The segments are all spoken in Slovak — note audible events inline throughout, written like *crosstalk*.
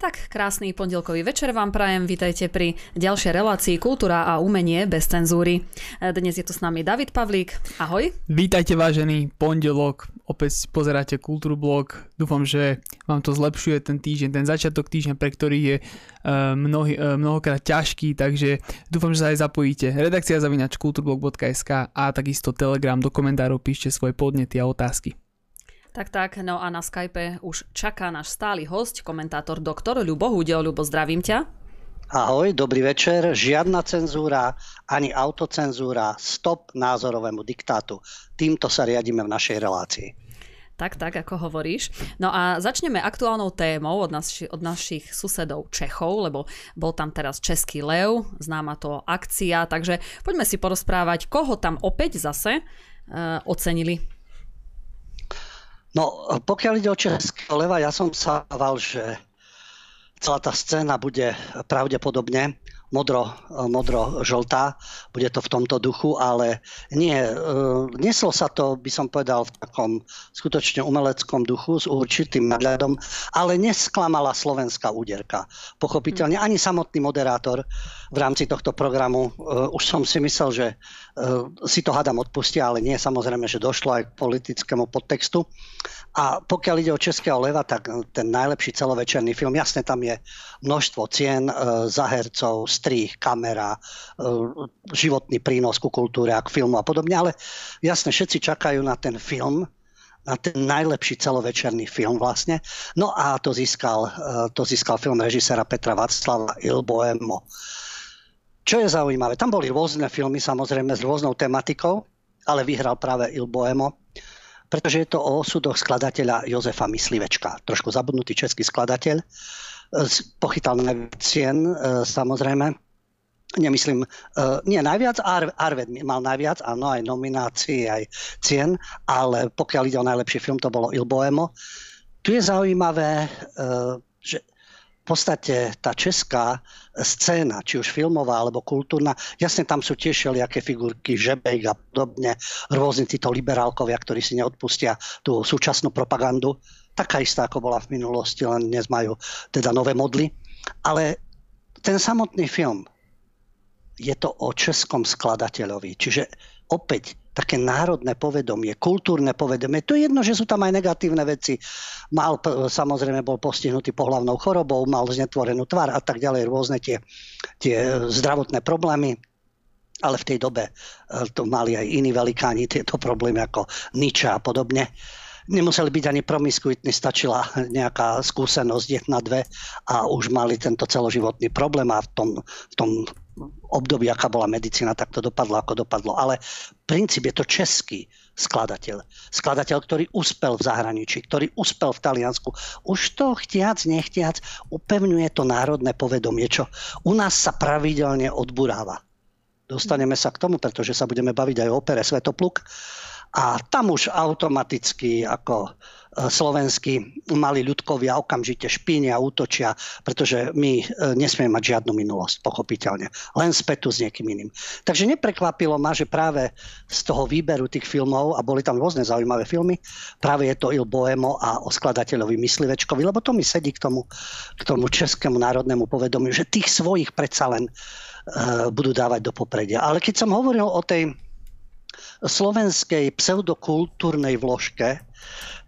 Tak, krásny pondelkový večer vám prajem. Vítajte pri ďalšej relácii Kultúra a umenie bez cenzúry. Dnes je tu s nami David Pavlík. Ahoj. Vítajte vážený pondelok. Opäť pozeráte Kultúrblog. Dúfam, že vám to zlepšuje ten týždeň, ten začiatok týždňa, pre ktorý je uh, mnohý, uh, mnohokrát ťažký, takže dúfam, že sa aj zapojíte. Redakcia zavinač kulturblog.sk a takisto Telegram do komentárov píšte svoje podnety a otázky. Tak, tak, no a na Skype už čaká náš stály host, komentátor doktor Ľubo Hudeo. Ľubo, zdravím ťa. Ahoj, dobrý večer. Žiadna cenzúra, ani autocenzúra, stop názorovému diktátu. Týmto sa riadíme v našej relácii. Tak, tak, ako hovoríš. No a začneme aktuálnou témou od, naši, od našich susedov Čechov, lebo bol tam teraz Český lev, známa to akcia, takže poďme si porozprávať, koho tam opäť zase uh, ocenili. No, pokiaľ ide o Českého leva, ja som sa bával, že celá tá scéna bude pravdepodobne modro, modro-žltá, bude to v tomto duchu, ale nie, e, neslo sa to, by som povedal, v takom skutočne umeleckom duchu s určitým nadľadom, ale nesklamala slovenská úderka. Pochopiteľne ani samotný moderátor v rámci tohto programu, uh, už som si myslel, že uh, si to hádam odpustia, ale nie, samozrejme, že došlo aj k politickému podtextu. A pokiaľ ide o Českého leva, tak ten najlepší celovečerný film, jasne tam je množstvo cien uh, za hercov, strých, kamera, životný prínos ku kultúre a k filmu a podobne, ale jasne všetci čakajú na ten film, na ten najlepší celovečerný film vlastne. No a to získal, to získal film režisera Petra Václava Il Boemo. Čo je zaujímavé, tam boli rôzne filmy samozrejme s rôznou tematikou, ale vyhral práve Il Boemo, pretože je to o osudoch skladateľa Jozefa Myslivečka. Trošku zabudnutý český skladateľ. Pochytal najviac cien, e, samozrejme. Nemyslím, e, nie najviac, Arved mal najviac, áno, aj nominácií, aj cien, ale pokiaľ ide o najlepší film, to bolo Il Boemo. Tu je zaujímavé, e, že podstate tá česká scéna, či už filmová alebo kultúrna, jasne tam sú tiež všelijaké figurky, Žebejk a podobne, rôzni títo liberálkovia, ktorí si neodpustia tú súčasnú propagandu, taká istá, ako bola v minulosti, len dnes majú teda nové modly. Ale ten samotný film je to o českom skladateľovi. Čiže opäť také národné povedomie, kultúrne povedomie. To je jedno, že sú tam aj negatívne veci. Mal, samozrejme, bol postihnutý pohlavnou chorobou, mal znetvorenú tvár a tak ďalej, rôzne tie, tie zdravotné problémy. Ale v tej dobe e, to mali aj iní velikáni tieto problémy ako Nietzsche a podobne nemuseli byť ani promiskuitní, stačila nejaká skúsenosť jedna, dve a už mali tento celoživotný problém a v tom, v tom období, aká bola medicína, tak to dopadlo, ako dopadlo. Ale princíp je to český skladateľ. Skladateľ, ktorý uspel v zahraničí, ktorý uspel v Taliansku. Už to chtiac, nechtiac upevňuje to národné povedomie, čo u nás sa pravidelne odburáva. Dostaneme sa k tomu, pretože sa budeme baviť aj o opere Svetopluk. A tam už automaticky ako slovenskí mali ľudkovia okamžite špínia, útočia, pretože my e, nesmieme mať žiadnu minulosť, pochopiteľne. Len spätu s niekým iným. Takže neprekvapilo ma, že práve z toho výberu tých filmov, a boli tam rôzne zaujímavé filmy, práve je to Il Boemo a o skladateľovi Myslivečkovi, lebo to mi sedí k tomu, k tomu českému národnému povedomiu, že tých svojich predsa len uh, budú dávať do popredia. Ale keď som hovoril o tej slovenskej pseudokultúrnej vložke,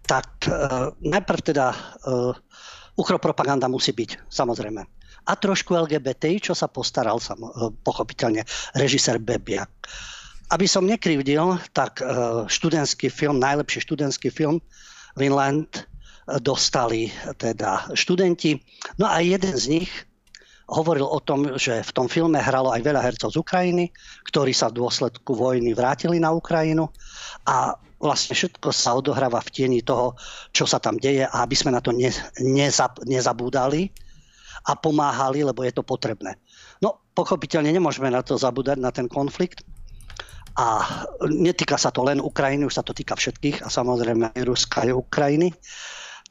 tak uh, najprv teda uh, ukropropaganda musí byť, samozrejme. A trošku LGBT, čo sa postaral sam, uh, pochopiteľne režisér Bebiak. Aby som nekrivdil, tak študentský film, najlepší študentský film Vinland dostali teda študenti. No a jeden z nich hovoril o tom, že v tom filme hralo aj veľa hercov z Ukrajiny, ktorí sa v dôsledku vojny vrátili na Ukrajinu a vlastne všetko sa odohráva v tieni toho, čo sa tam deje a aby sme na to ne, nezab, nezabúdali a pomáhali, lebo je to potrebné. No, pochopiteľne nemôžeme na to zabúdať, na ten konflikt. A netýka sa to len Ukrajiny, už sa to týka všetkých a samozrejme aj Ruska aj Ukrajiny.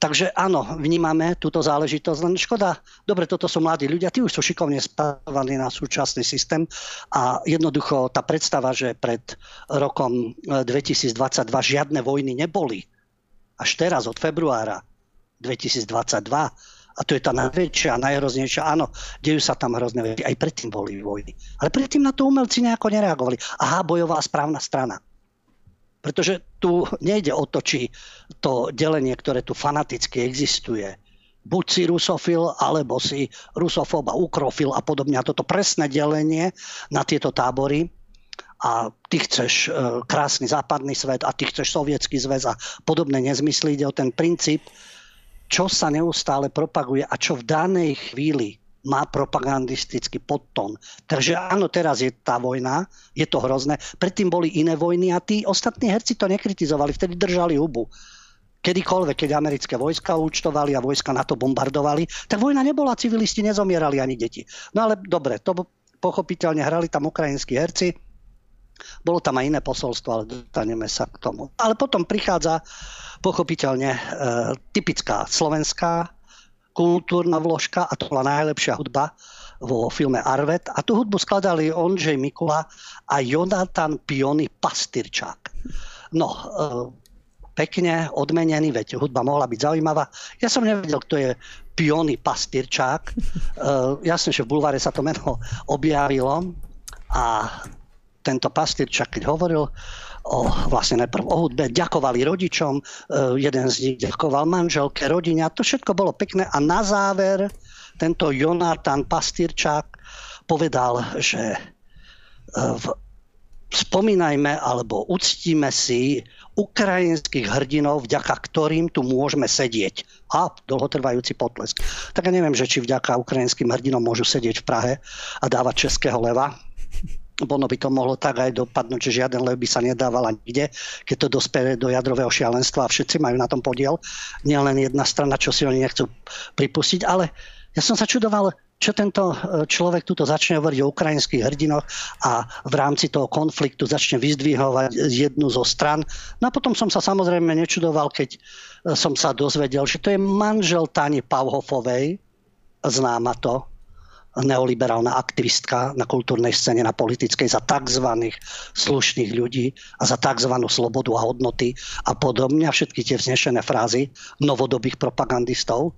Takže áno, vnímame túto záležitosť, len škoda, dobre, toto sú mladí ľudia, tí už sú šikovne spávaní na súčasný systém a jednoducho tá predstava, že pred rokom 2022 e, žiadne vojny neboli, až teraz od februára 2022 A to je tá najväčšia, najhroznejšia. Áno, dejú sa tam hrozné veci. Aj predtým boli vojny. Ale predtým na to umelci nejako nereagovali. Aha, bojová správna strana. Pretože tu nejde o to, či to delenie, ktoré tu fanaticky existuje, buď si rusofil, alebo si rusofób a ukrofil a podobne. A toto presné delenie na tieto tábory a ty chceš e, krásny západný svet a ty chceš sovietský zväz a podobné nezmysly. Ide o ten princíp, čo sa neustále propaguje a čo v danej chvíli má propagandistický podtón. Takže áno, teraz je tá vojna, je to hrozné. Predtým boli iné vojny a tí ostatní herci to nekritizovali, vtedy držali hubu. Kedykoľvek, keď americké vojska účtovali a vojska na to bombardovali, tak vojna nebola, civilisti nezomierali ani deti. No ale dobre, to pochopiteľne hrali tam ukrajinskí herci, bolo tam aj iné posolstvo, ale dostaneme sa k tomu. Ale potom prichádza pochopiteľne e, typická slovenská kultúrna vložka a to bola najlepšia hudba vo filme Arvet. A tú hudbu skladali Ondřej Mikula a Jonathan Piony Pastyrčák. No, e, pekne odmenený, veď hudba mohla byť zaujímavá. Ja som nevedel, kto je Piony Pastyrčák. E, jasne, že v bulváre sa to meno *laughs* objavilo a tento pastýrčak, keď hovoril o, vlastne najprv o hudbe, ďakovali rodičom, e, jeden z nich ďakoval manželke, rodine a to všetko bolo pekné a na záver tento Jonathan Pastýrčák povedal, že e, v, spomínajme alebo uctíme si ukrajinských hrdinov, vďaka ktorým tu môžeme sedieť. A dlhotrvajúci potlesk. Tak ja neviem, že či vďaka ukrajinským hrdinom môžu sedieť v Prahe a dávať českého leva, ono by to mohlo tak aj dopadnúť, že žiaden lev by sa nedával nikde, keď to dospere do jadrového šialenstva a všetci majú na tom podiel. len jedna strana, čo si oni nechcú pripustiť, ale ja som sa čudoval, čo tento e, človek tuto začne hovoriť o ukrajinských hrdinoch a v rámci toho konfliktu začne vyzdvihovať jednu zo stran. No a potom som sa samozrejme nečudoval, keď e, som sa dozvedel, že to je manžel Tani Pauhofovej, známa to, neoliberálna aktivistka na kultúrnej scéne, na politickej za tzv. slušných ľudí a za tzv. slobodu a hodnoty a podobne a všetky tie vznešené frázy novodobých propagandistov.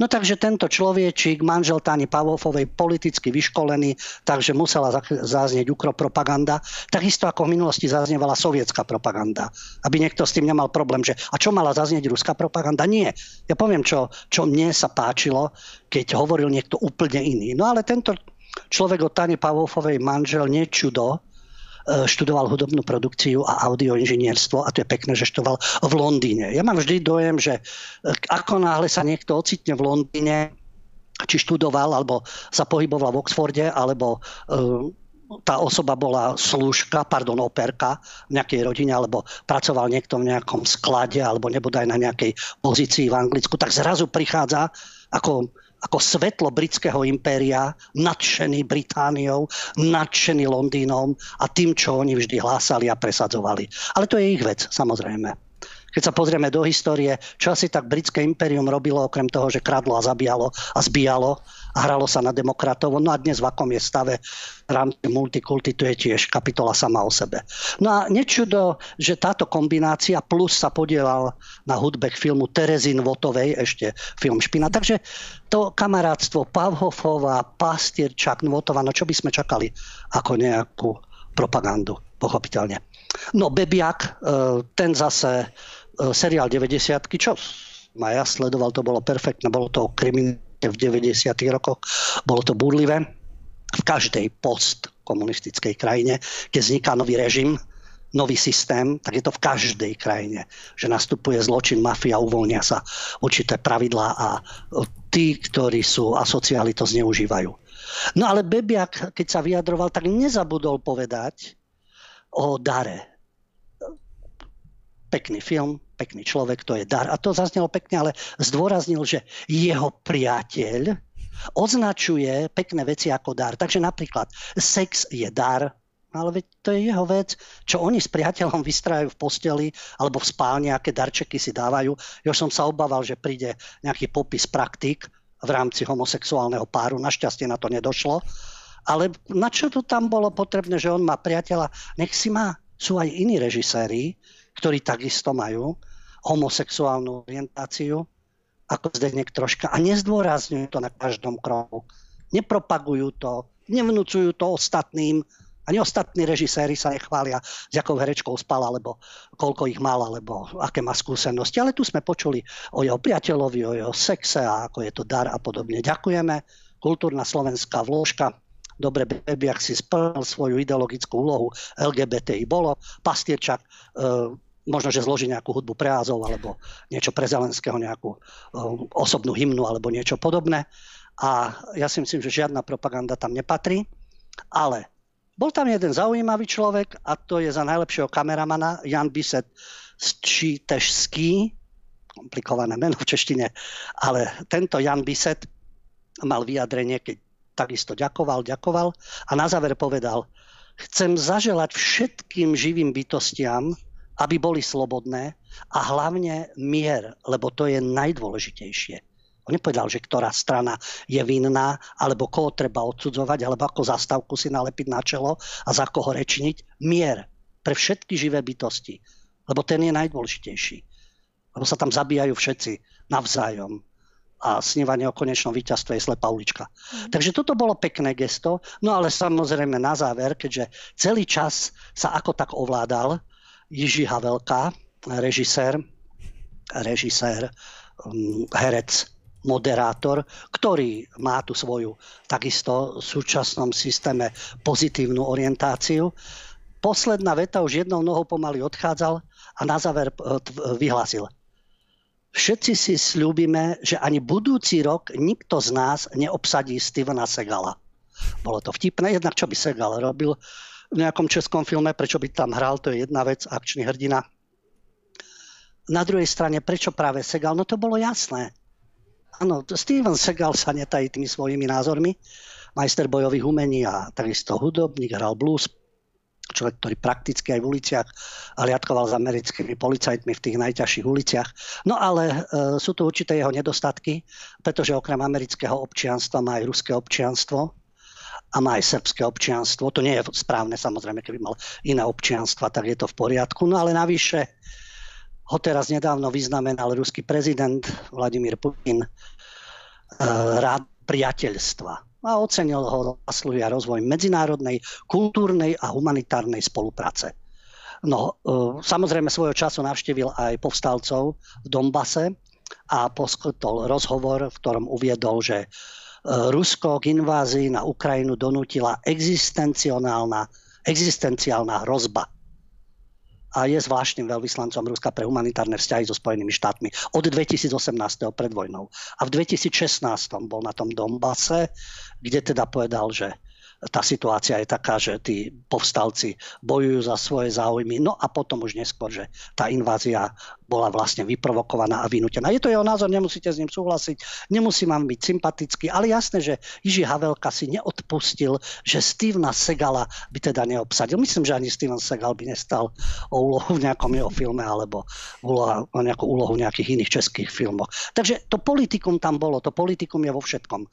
No takže tento človečík, manžel Tani Pavofovej, politicky vyškolený, takže musela záznieť ukropropaganda, takisto ako v minulosti zaznievala sovietská propaganda. Aby niekto s tým nemal problém, že a čo mala zaznieť ruská propaganda? Nie. Ja poviem, čo, čo mne sa páčilo, keď hovoril niekto úplne iný. No ale tento človek od Tane Pavofovej manžel nečudo, e, študoval hudobnú produkciu a audioinžinierstvo a to je pekné, že študoval v Londýne. Ja mám vždy dojem, že e, ako náhle sa niekto ocitne v Londýne, či študoval, alebo sa pohyboval v Oxforde, alebo e, tá osoba bola slúžka, pardon, operka v nejakej rodine, alebo pracoval niekto v nejakom sklade, alebo nebodaj na nejakej pozícii v Anglicku, tak zrazu prichádza ako ako svetlo britského impéria, nadšený Britániou, nadšený Londýnom a tým, čo oni vždy hlásali a presadzovali. Ale to je ich vec, samozrejme. Keď sa pozrieme do histórie, čo asi tak britské impérium robilo, okrem toho, že kradlo a zabíjalo a zbíjalo a hralo sa na demokratov. No a dnes v akom je stave v rámci multikulty, to je tiež kapitola sama o sebe. No a nečudo, že táto kombinácia plus sa podielal na hudbe k filmu Terezin Votovej, ešte film Špina. Takže to kamarátstvo Pavhofová, Pastierčak, Votová, no čo by sme čakali ako nejakú propagandu, pochopiteľne. No Bebiak, e, ten zase seriál 90 čo ma ja sledoval, to bolo perfektné, bolo to kriminálne v 90 rokoch, bolo to búrlivé. V každej postkomunistickej krajine, keď vzniká nový režim, nový systém, tak je to v každej krajine, že nastupuje zločin, mafia, uvoľnia sa určité pravidlá a tí, ktorí sú asociáli, to zneužívajú. No ale Bebiak, keď sa vyjadroval, tak nezabudol povedať o dare. Pekný film, pekný človek, to je dar. A to zaznelo pekne, ale zdôraznil, že jeho priateľ označuje pekné veci ako dar. Takže napríklad sex je dar, ale veď to je jeho vec, čo oni s priateľom vystrajú v posteli alebo v spálni, aké darčeky si dávajú. Ja som sa obával, že príde nejaký popis praktik v rámci homosexuálneho páru. Našťastie na to nedošlo. Ale na čo to tam bolo potrebné, že on má priateľa? Nech si má. Sú aj iní režiséri, ktorí takisto majú homosexuálnu orientáciu ako Zdenek troška a nezdôrazňujú to na každom kroku. Nepropagujú to, nevnúcujú to ostatným, ani ostatní režiséri sa nechvália, s jakou herečkou spal, alebo koľko ich mal, alebo aké má skúsenosti. Ale tu sme počuli o jeho priateľovi, o jeho sexe a ako je to dar a podobne. Ďakujeme. Kultúrna slovenská vložka. Dobre, ak si splnil svoju ideologickú úlohu. LGBTI bolo. Pastierčak e, možno, že zloží nejakú hudbu pre Azov, alebo niečo pre Zelenského, nejakú e, osobnú hymnu alebo niečo podobné. A ja si myslím, že žiadna propaganda tam nepatrí. Ale bol tam jeden zaujímavý človek a to je za najlepšieho kameramana Jan Biset Čítežský, komplikované meno v češtine, ale tento Jan Biset mal vyjadrenie, keď takisto ďakoval, ďakoval a na záver povedal, chcem zaželať všetkým živým bytostiam, aby boli slobodné a hlavne mier, lebo to je najdôležitejšie. On nepovedal, že ktorá strana je vinná, alebo koho treba odsudzovať, alebo ako zastávku si nalepiť na čelo a za koho rečniť. Mier pre všetky živé bytosti. Lebo ten je najdôležitejší. Lebo sa tam zabíjajú všetci navzájom a snívanie o konečnom víťazstve je slepá ulička. Mm. Takže toto bolo pekné gesto, no ale samozrejme na záver, keďže celý čas sa ako tak ovládal Jiži Havelka, režisér, režisér, um, herec moderátor, ktorý má tu svoju takisto v súčasnom systéme pozitívnu orientáciu. Posledná veta už jednou nohou pomaly odchádzal a na záver e, vyhlásil. Všetci si slúbime, že ani budúci rok nikto z nás neobsadí Stevena Segala. Bolo to vtipné, jednak čo by Segal robil nejakom českom filme, prečo by tam hral, to je jedna vec, akčný hrdina. Na druhej strane, prečo práve Segal? No to bolo jasné Áno, Steven Segal sa netají tými svojimi názormi. Majster bojových umení a takisto hudobník, hral blues, človek, ktorý prakticky aj v uliciach liadkoval s americkými policajtmi v tých najťažších uliciach. No ale e, sú tu určité jeho nedostatky, pretože okrem amerického občianstva má aj ruské občianstvo a má aj srbské občianstvo. To nie je správne, samozrejme, keby mal iné občianstva, tak je to v poriadku. No ale navyše ho teraz nedávno vyznamenal ruský prezident Vladimír Putin eh, rád priateľstva a ocenil ho a rozvoj medzinárodnej, kultúrnej a humanitárnej spolupráce. No, eh, samozrejme svojho času navštívil aj povstalcov v Dombase a poskytol rozhovor, v ktorom uviedol, že Rusko k invázii na Ukrajinu donútila existenciálna, existenciálna hrozba a je zvláštnym veľvyslancom Ruska pre humanitárne vzťahy so Spojenými štátmi od 2018. pred vojnou. A v 2016 bol na tom Dombase, kde teda povedal, že tá situácia je taká, že tí povstalci bojujú za svoje záujmy. No a potom už neskôr, že tá invázia bola vlastne vyprovokovaná a vynútená. Je to jeho názor, nemusíte s ním súhlasiť, nemusí vám byť sympatický, ale jasné, že Jiži Havelka si neodpustil, že Stevena Segala by teda neobsadil. Myslím, že ani Steven Segal by nestal o úlohu v nejakom jeho filme alebo o nejakú úlohu v nejakých iných českých filmoch. Takže to politikum tam bolo, to politikum je vo všetkom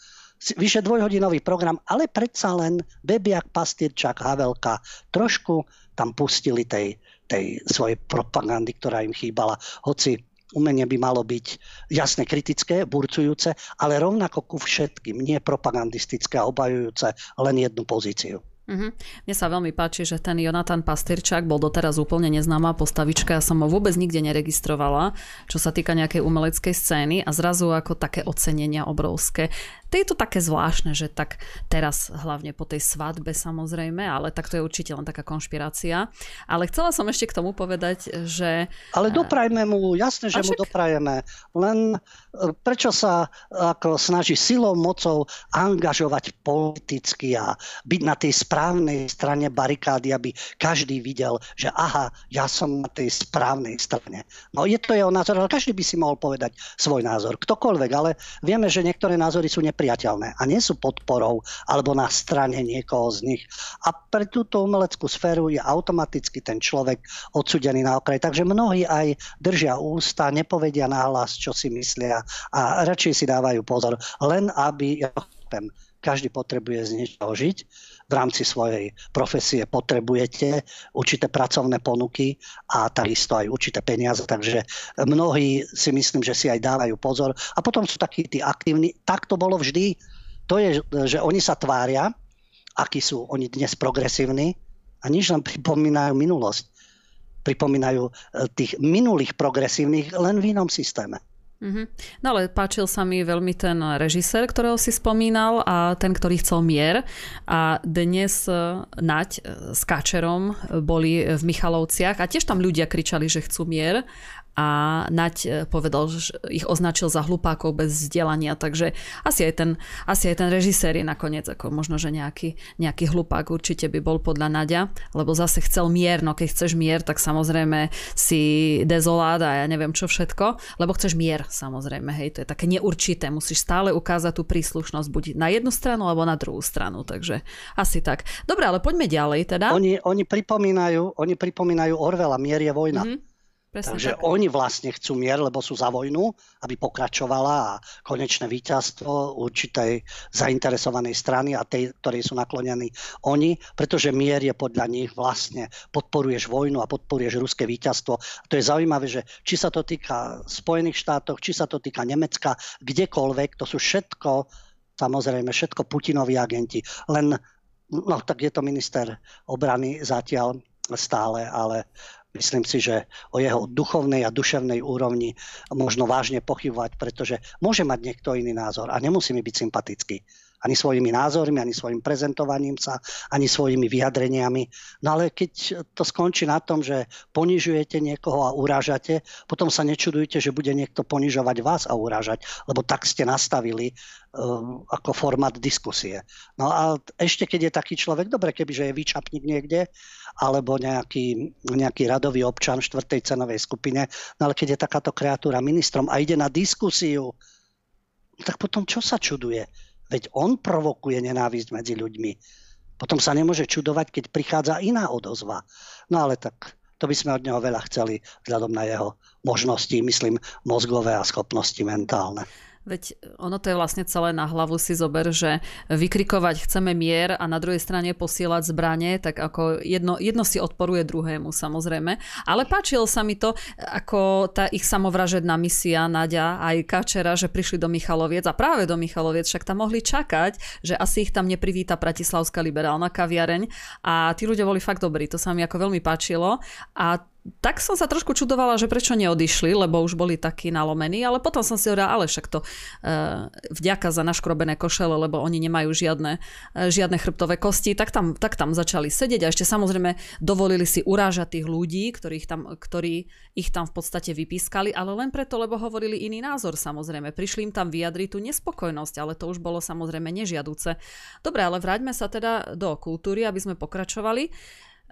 vyše dvojhodinový program, ale predsa len Bebiak, Pastýrčak, Havelka trošku tam pustili tej, tej svojej propagandy, ktorá im chýbala. Hoci umenie by malo byť jasne kritické, burcujúce, ale rovnako ku všetkým, nie propagandistické a obajujúce len jednu pozíciu. Mm-hmm. Mne sa veľmi páči, že ten Jonathan Pastyrčák bol doteraz úplne neznáma postavička. Ja som ho vôbec nikde neregistrovala, čo sa týka nejakej umeleckej scény a zrazu ako také ocenenia obrovské. To je to také zvláštne, že tak teraz hlavne po tej svadbe samozrejme, ale tak to je určite len taká konšpirácia. Ale chcela som ešte k tomu povedať, že... Ale doprajme mu, jasne, že však... mu doprajeme. Len e, prečo sa ako snaží silou, mocou angažovať politicky a byť na tej správnej strane barikády, aby každý videl, že aha, ja som na tej správnej strane. No je to jeho názor, ale každý by si mohol povedať svoj názor. Ktokoľvek, ale vieme, že niektoré názory sú nepríjemné nepriateľné a nie sú podporou alebo na strane niekoho z nich. A pre túto umeleckú sféru je automaticky ten človek odsudený na okraj. Takže mnohí aj držia ústa, nepovedia náhlas, čo si myslia a radšej si dávajú pozor, len aby chápem, každý potrebuje z niečoho žiť. V rámci svojej profesie potrebujete určité pracovné ponuky a takisto aj určité peniaze. Takže mnohí si myslím, že si aj dávajú pozor. A potom sú takí tí aktívni. Tak to bolo vždy. To je, že oni sa tvária, akí sú oni dnes progresívni a nič len pripomínajú minulosť. Pripomínajú eh, tých minulých progresívnych len v inom systéme. Mm-hmm. No ale páčil sa mi veľmi ten režisér, ktorého si spomínal a ten, ktorý chcel mier. A dnes e, Naď e, s Káčerom boli v Michalovciach a tiež tam ľudia kričali, že chcú mier a Naď e, povedal, že ich označil za hlupákov bez vzdelania, takže asi aj ten, asi aj ten režisér je nakoniec ako možno, že nejaký, nejaký hlupák určite by bol podľa Nadia, lebo zase chcel mier, no keď chceš mier, tak samozrejme si dezolát a ja neviem čo všetko, lebo chceš mier samozrejme, hej, to je také neurčité, musíš stále ukázať tú príslušnosť buď na jednu stranu alebo na druhú stranu, takže asi tak. Dobre, ale poďme ďalej teda. Oni, oni pripomínajú, oni pripomínajú Orvela, mier je vojna. Mm-hmm. Presne Takže tak. oni vlastne chcú mier, lebo sú za vojnu, aby pokračovala a konečné víťazstvo určitej zainteresovanej strany a tej, ktorej sú naklonení oni, pretože mier je podľa nich vlastne podporuješ vojnu a podporuješ ruské víťazstvo. A to je zaujímavé, že či sa to týka Spojených štátov, či sa to týka Nemecka, kdekoľvek, to sú všetko, samozrejme, všetko Putinovi agenti. Len, no tak je to minister obrany zatiaľ stále, ale Myslím si, že o jeho duchovnej a duševnej úrovni možno vážne pochybovať, pretože môže mať niekto iný názor a nemusí mi byť sympatický. Ani svojimi názormi, ani svojim prezentovaním sa, ani svojimi vyjadreniami. No ale keď to skončí na tom, že ponižujete niekoho a urážate, potom sa nečudujte, že bude niekto ponižovať vás a urážať, lebo tak ste nastavili um, ako formát diskusie. No a ešte keď je taký človek, dobre, kebyže je vyčapník niekde, alebo nejaký, nejaký radový občan v štvrtej cenovej skupine. No ale keď je takáto kreatúra ministrom a ide na diskusiu, tak potom čo sa čuduje? Veď on provokuje nenávisť medzi ľuďmi. Potom sa nemôže čudovať, keď prichádza iná odozva. No ale tak to by sme od neho veľa chceli vzhľadom na jeho možnosti, myslím, mozgové a schopnosti mentálne. Veď ono to je vlastne celé na hlavu si zober, že vykrikovať chceme mier a na druhej strane posielať zbranie, tak ako jedno, jedno si odporuje druhému samozrejme. Ale páčilo sa mi to, ako tá ich samovražedná misia Nadia aj Kačera, že prišli do Michaloviec a práve do Michaloviec, však tam mohli čakať, že asi ich tam neprivíta Bratislavská liberálna kaviareň a tí ľudia boli fakt dobrí, to sa mi ako veľmi páčilo a tak som sa trošku čudovala, že prečo neodišli, lebo už boli takí nalomení, ale potom som si hovorila, ale však to uh, vďaka za naškrobené košele, lebo oni nemajú žiadne, uh, žiadne chrbtové kosti, tak tam, tak tam začali sedieť a ešte samozrejme dovolili si urážať tých ľudí, ktorých tam, ktorí ich tam v podstate vypískali, ale len preto, lebo hovorili iný názor samozrejme. Prišli im tam vyjadriť tú nespokojnosť, ale to už bolo samozrejme nežiaduce. Dobre, ale vráťme sa teda do kultúry, aby sme pokračovali.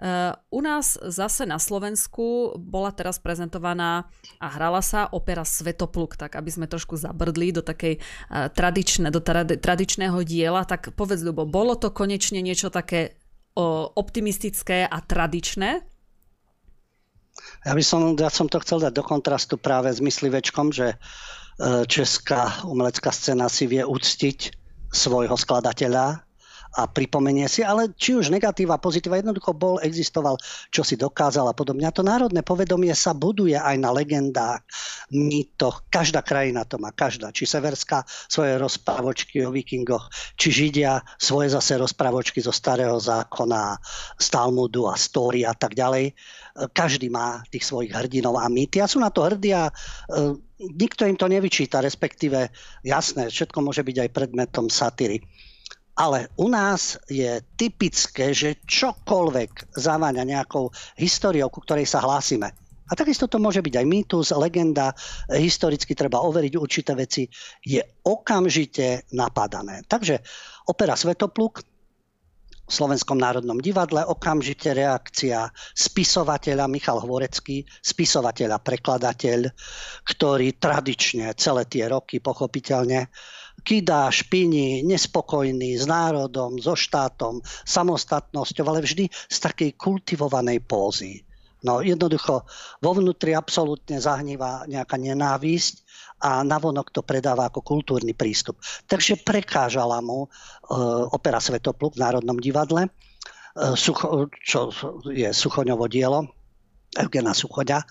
Uh, u nás zase na Slovensku bola teraz prezentovaná a hrala sa opera Svetopluk, tak aby sme trošku zabrdli do takej uh, tradičné, do trad- tradičného diela, tak povedz Ľubo, bolo to konečne niečo také uh, optimistické a tradičné? Ja by som, ja som to chcel dať do kontrastu práve s myslivečkom, že česká umelecká scéna si vie uctiť svojho skladateľa, a pripomenie si, ale či už negatíva, pozitíva, jednoducho bol, existoval, čo si dokázal a podobne. A to národné povedomie sa buduje aj na legendách, mýtoch. Každá krajina to má, každá. Či severská svoje rozprávočky o vikingoch, či Židia svoje zase rozprávočky zo starého zákona, z Talmudu a story a tak ďalej. Každý má tých svojich hrdinov a mýty a sú na to hrdí a e, nikto im to nevyčíta, respektíve jasné, všetko môže byť aj predmetom satíry. Ale u nás je typické, že čokoľvek zaváňa nejakou históriou, ku ktorej sa hlásime. A takisto to môže byť aj mýtus, legenda, historicky treba overiť určité veci, je okamžite napadané. Takže opera Svetopluk v Slovenskom národnom divadle, okamžite reakcia spisovateľa Michal Hvorecký, spisovateľ a prekladateľ, ktorý tradične celé tie roky pochopiteľne kydá, špiní, nespokojný s národom, so štátom, samostatnosťou, ale vždy z takej kultivovanej pózy. No jednoducho vo vnútri absolútne zahnívá nejaká nenávisť a navonok to predáva ako kultúrny prístup. Takže prekážala mu e, opera Svetopluk v Národnom divadle, e, sucho, čo je Suchoňovo dielo, Eugena Suchoďa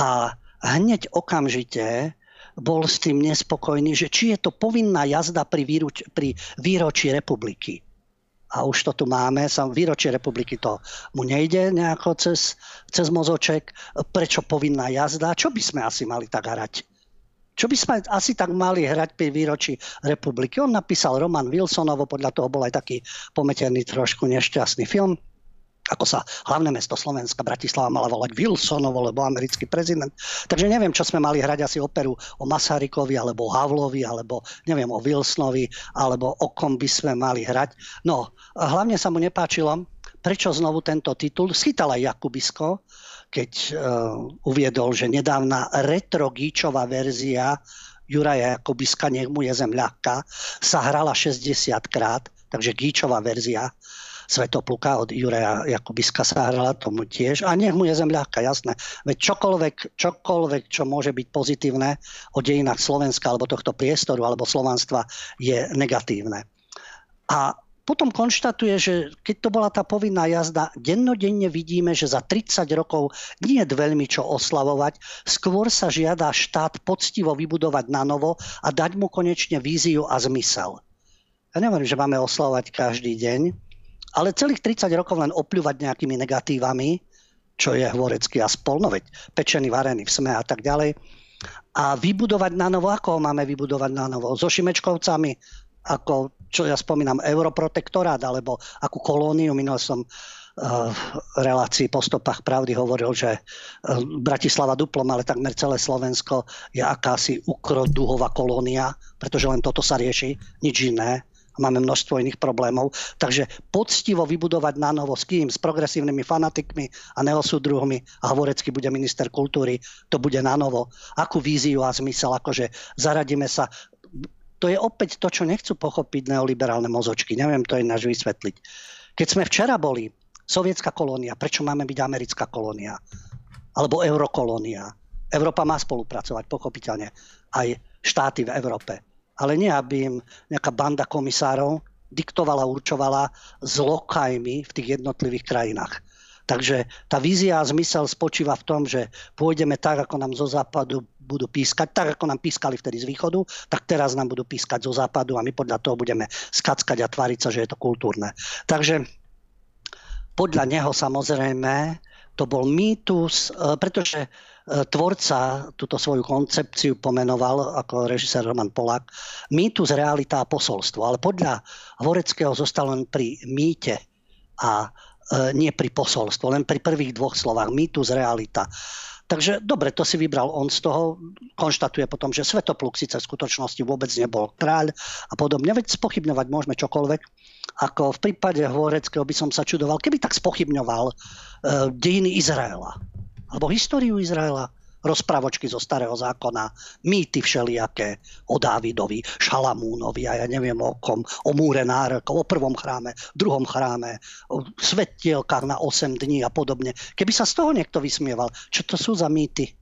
a hneď okamžite bol s tým nespokojný, že či je to povinná jazda pri, výroč, pri výročí republiky. A už to tu máme, sam výročie republiky to mu nejde nejako cez, cez mozoček. Prečo povinná jazda? Čo by sme asi mali tak hrať? Čo by sme asi tak mali hrať pri výročí republiky? On napísal Roman Wilsonovo, podľa toho bol aj taký pometený trošku nešťastný film ako sa hlavné mesto Slovenska, Bratislava mala volať Wilsonovo, lebo americký prezident. Takže neviem, čo sme mali hrať asi operu o Masarykovi, alebo o Havlovi, alebo neviem, o Wilsonovi, alebo o kom by sme mali hrať. No, hlavne sa mu nepáčilo, prečo znovu tento titul. Schytal Jakubisko, keď uh, uviedol, že nedávna retrogíčová verzia Juraja Jakubiska, nech mu je zem ľahká, sa hrala 60 krát, takže gíčová verzia Svetopluka od Juraja Jakubiska sa hrala tomu tiež. A nech mu je zem ľahká, jasné. Veď čokoľvek, čokoľvek, čo môže byť pozitívne o dejinách Slovenska alebo tohto priestoru alebo slovanstva je negatívne. A potom konštatuje, že keď to bola tá povinná jazda, dennodenne vidíme, že za 30 rokov nie je veľmi čo oslavovať, skôr sa žiada štát poctivo vybudovať na novo a dať mu konečne víziu a zmysel. Ja neviem, že máme oslavovať každý deň, ale celých 30 rokov len opľúvať nejakými negatívami, čo je Hvorecký a spol, pečený, varený v sme a tak ďalej. A vybudovať na novo, ako ho máme vybudovať na novo? So Šimečkovcami, ako, čo ja spomínam, Europrotektorát, alebo akú kolóniu. Minul som v relácii po stopách pravdy hovoril, že e, Bratislava duplom, ale takmer celé Slovensko je akási ukroduhová kolónia, pretože len toto sa rieši, nič iné máme množstvo iných problémov. Takže poctivo vybudovať na novo s kým? S progresívnymi fanatikmi a neosudruhmi a Hovorecký bude minister kultúry, to bude na novo. Akú víziu a zmysel, akože zaradíme sa to je opäť to, čo nechcú pochopiť neoliberálne mozočky. Neviem to ináč vysvetliť. Keď sme včera boli sovietská kolónia, prečo máme byť americká kolónia? Alebo eurokolónia? Európa má spolupracovať, pochopiteľne. Aj štáty v Európe ale nie, aby im nejaká banda komisárov diktovala, určovala s lokajmi v tých jednotlivých krajinách. Takže tá vízia a zmysel spočíva v tom, že pôjdeme tak, ako nám zo západu budú pískať, tak ako nám pískali vtedy z východu, tak teraz nám budú pískať zo západu a my podľa toho budeme skackať a tváriť sa, že je to kultúrne. Takže podľa neho samozrejme to bol mýtus, e, pretože tvorca túto svoju koncepciu pomenoval ako režisér Roman Polák mýtus, realita a posolstvo. Ale podľa Horeckého zostal len pri mýte a e, nie pri posolstvo, len pri prvých dvoch slovách. Mýtus, realita. Takže dobre, to si vybral on z toho. Konštatuje potom, že Svetopluk síce v skutočnosti vôbec nebol kráľ a podobne. Veď spochybňovať môžeme čokoľvek. Ako v prípade Horeckého by som sa čudoval, keby tak spochybňoval e, dejiny Izraela alebo históriu Izraela, rozprávočky zo starého zákona, mýty všelijaké o Dávidovi, Šalamúnovi a ja neviem o kom, o múre nárokov, o prvom chráme, druhom chráme, o svetielkách na 8 dní a podobne. Keby sa z toho niekto vysmieval, čo to sú za mýty?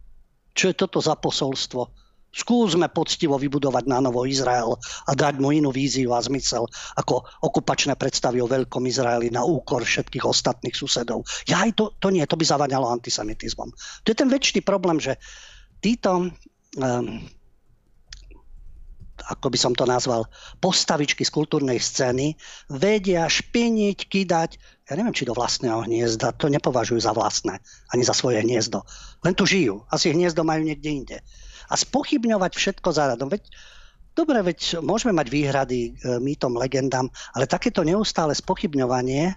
Čo je toto za posolstvo? Skúsme poctivo vybudovať na novo Izrael a dať mu inú víziu a zmysel ako okupačné predstavy o veľkom Izraeli na úkor všetkých ostatných susedov. Ja aj to, to nie, to by zavaňalo antisemitizmom. To je ten väčší problém, že títo um, ako by som to nazval, postavičky z kultúrnej scény vedia špiniť, kydať, ja neviem, či do vlastného hniezda, to nepovažujú za vlastné, ani za svoje hniezdo. Len tu žijú. Asi hniezdo majú niekde inde a spochybňovať všetko záradom. Veď Dobre, veď môžeme mať výhrady e, mýtom, legendám, ale takéto neustále spochybňovanie. E,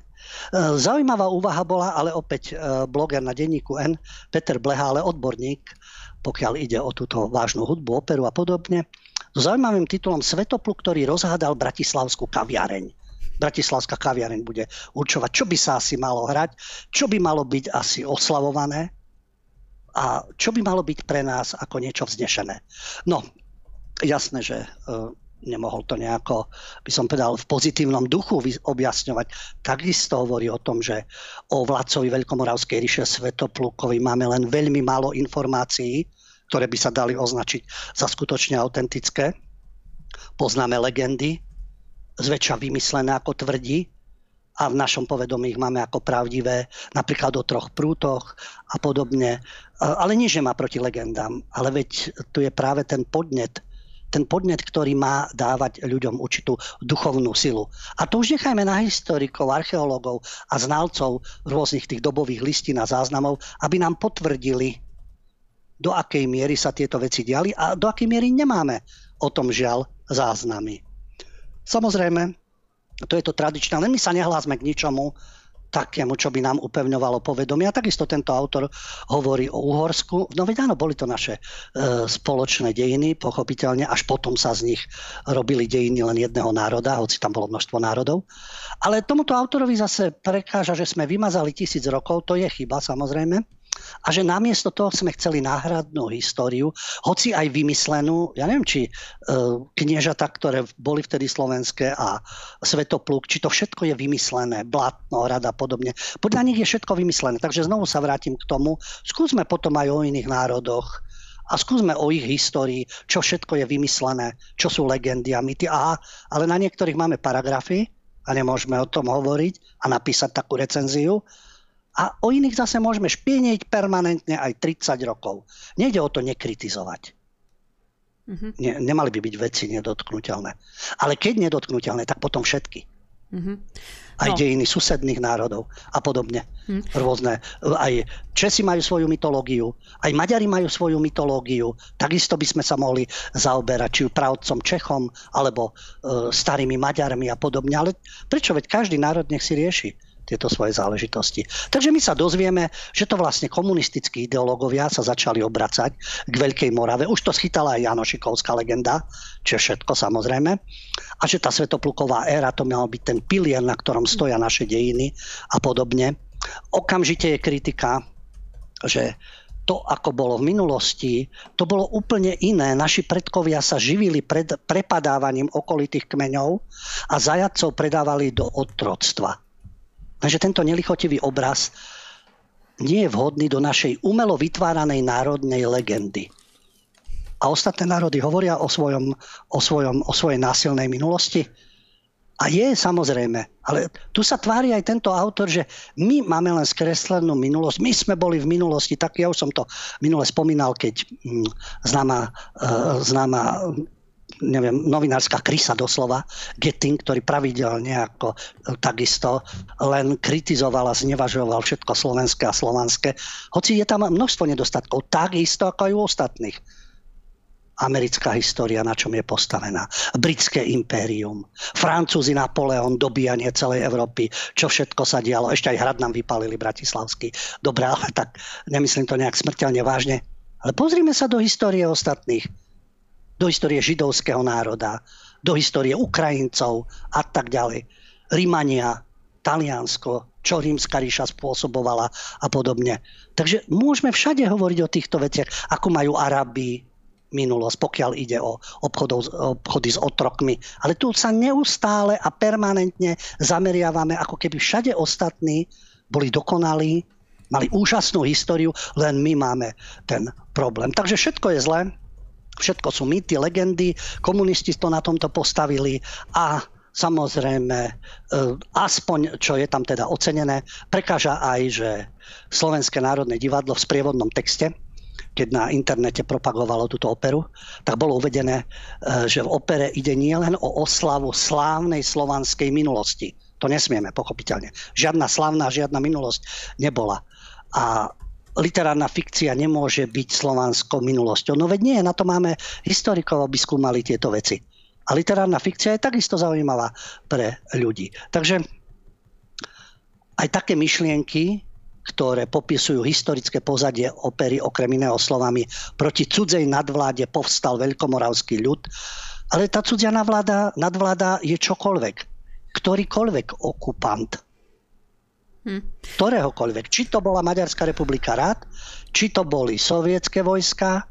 zaujímavá úvaha bola, ale opäť e, bloger na denníku N, Peter Bleha, ale odborník, pokiaľ ide o túto vážnu hudbu, operu a podobne, s zaujímavým titulom Svetopluk, ktorý rozhádal Bratislavskú kaviareň. Bratislavská kaviareň bude určovať, čo by sa asi malo hrať, čo by malo byť asi oslavované a čo by malo byť pre nás ako niečo vznešené. No, jasné, že uh, nemohol to nejako, by som povedal, v pozitívnom duchu objasňovať. Takisto hovorí o tom, že o vládcovi Veľkomoravskej ríše Svetoplukovi máme len veľmi málo informácií, ktoré by sa dali označiť za skutočne autentické. Poznáme legendy, zväčša vymyslené ako tvrdí, a v našom povedomí ich máme ako pravdivé, napríklad o troch prútoch a podobne. Ale nie, že má proti legendám, ale veď tu je práve ten podnet, ten podnet, ktorý má dávať ľuďom určitú duchovnú silu. A to už nechajme na historikov, archeológov a znalcov rôznych tých dobových listín a záznamov, aby nám potvrdili, do akej miery sa tieto veci diali a do akej miery nemáme o tom žiaľ záznamy. Samozrejme, to je to tradičné, len my sa nehlásme k ničomu takému, čo by nám upevňovalo povedomie. A takisto tento autor hovorí o Uhorsku. No veď áno, boli to naše e, spoločné dejiny, pochopiteľne, až potom sa z nich robili dejiny len jedného národa, hoci tam bolo množstvo národov. Ale tomuto autorovi zase prekáža, že sme vymazali tisíc rokov, to je chyba samozrejme a že namiesto toho sme chceli náhradnú históriu, hoci aj vymyslenú, ja neviem, či uh, kniežata, ktoré boli vtedy slovenské a Svetopluk, či to všetko je vymyslené, Blatno, Rada a podobne. Podľa nich je všetko vymyslené, takže znovu sa vrátim k tomu. Skúsme potom aj o iných národoch, a skúsme o ich histórii, čo všetko je vymyslené, čo sú legendy a mýty. Aha, ale na niektorých máme paragrafy a nemôžeme o tom hovoriť a napísať takú recenziu a o iných zase môžeme špienieť permanentne aj 30 rokov. Nejde o to nekritizovať. Mm-hmm. Ne, nemali by byť veci nedotknutelné. Ale keď nedotknutelné, tak potom všetky. Mm-hmm. Aj no. dejiny susedných národov a podobne. Mm. Rôzne. Aj Česi majú svoju mytológiu, aj Maďari majú svoju mytológiu. Takisto by sme sa mohli zaoberať či pravcom Čechom, alebo e, starými Maďarmi a podobne. Ale prečo? Veď každý národ nech si rieši tieto svoje záležitosti. Takže my sa dozvieme, že to vlastne komunistickí ideológovia sa začali obracať k Veľkej Morave. Už to schytala aj Janošikovská legenda, čo všetko samozrejme. A že tá Svetopluková éra to mal byť ten pilier, na ktorom stoja naše dejiny a podobne. Okamžite je kritika, že to, ako bolo v minulosti, to bolo úplne iné. Naši predkovia sa živili pred prepadávaním okolitých kmeňov a zajacov predávali do otroctva. Takže tento nelichotivý obraz nie je vhodný do našej umelo vytváranej národnej legendy. A ostatné národy hovoria o, svojom, o, svojom, o svojej násilnej minulosti. A je samozrejme, ale tu sa tvári aj tento autor, že my máme len skreslenú minulosť. My sme boli v minulosti, tak ja už som to minule spomínal, keď hm, známa, uh, známa neviem, novinárska krysa doslova, Getting, ktorý pravidelne ako e, takisto len kritizoval a znevažoval všetko slovenské a slovanské. Hoci je tam množstvo nedostatkov, takisto ako aj u ostatných americká história, na čom je postavená. Britské impérium, Francúzi, Napoleon, dobíjanie celej Európy, čo všetko sa dialo. Ešte aj hrad nám vypálili bratislavský. Dobre, ale tak nemyslím to nejak smrteľne vážne. Ale pozrime sa do histórie ostatných do histórie židovského národa, do histórie Ukrajincov a tak ďalej. Rímania, Taliansko, čo rímska ríša spôsobovala a podobne. Takže môžeme všade hovoriť o týchto veciach, ako majú Arabi minulosť, pokiaľ ide o obchodov, obchody s otrokmi. Ale tu sa neustále a permanentne zameriavame, ako keby všade ostatní boli dokonalí, mali úžasnú históriu, len my máme ten problém. Takže všetko je zlé, Všetko sú mýty, legendy, komunisti to na tomto postavili a samozrejme, e, aspoň čo je tam teda ocenené, prekáža aj, že Slovenské národné divadlo v sprievodnom texte, keď na internete propagovalo túto operu, tak bolo uvedené, e, že v opere ide nielen o oslavu slávnej slovanskej minulosti. To nesmieme, pochopiteľne. Žiadna slávna, žiadna minulosť nebola. A literárna fikcia nemôže byť slovanskou minulosťou. No veď nie, na to máme historikov, aby skúmali tieto veci. A literárna fikcia je takisto zaujímavá pre ľudí. Takže aj také myšlienky, ktoré popisujú historické pozadie opery okrem iného slovami proti cudzej nadvláde povstal veľkomoravský ľud, ale tá cudzia nadvláda, nadvláda je čokoľvek. Ktorýkoľvek okupant Hm. Ktoréhokoľvek. Či to bola Maďarská republika rád, či to boli sovietské vojska,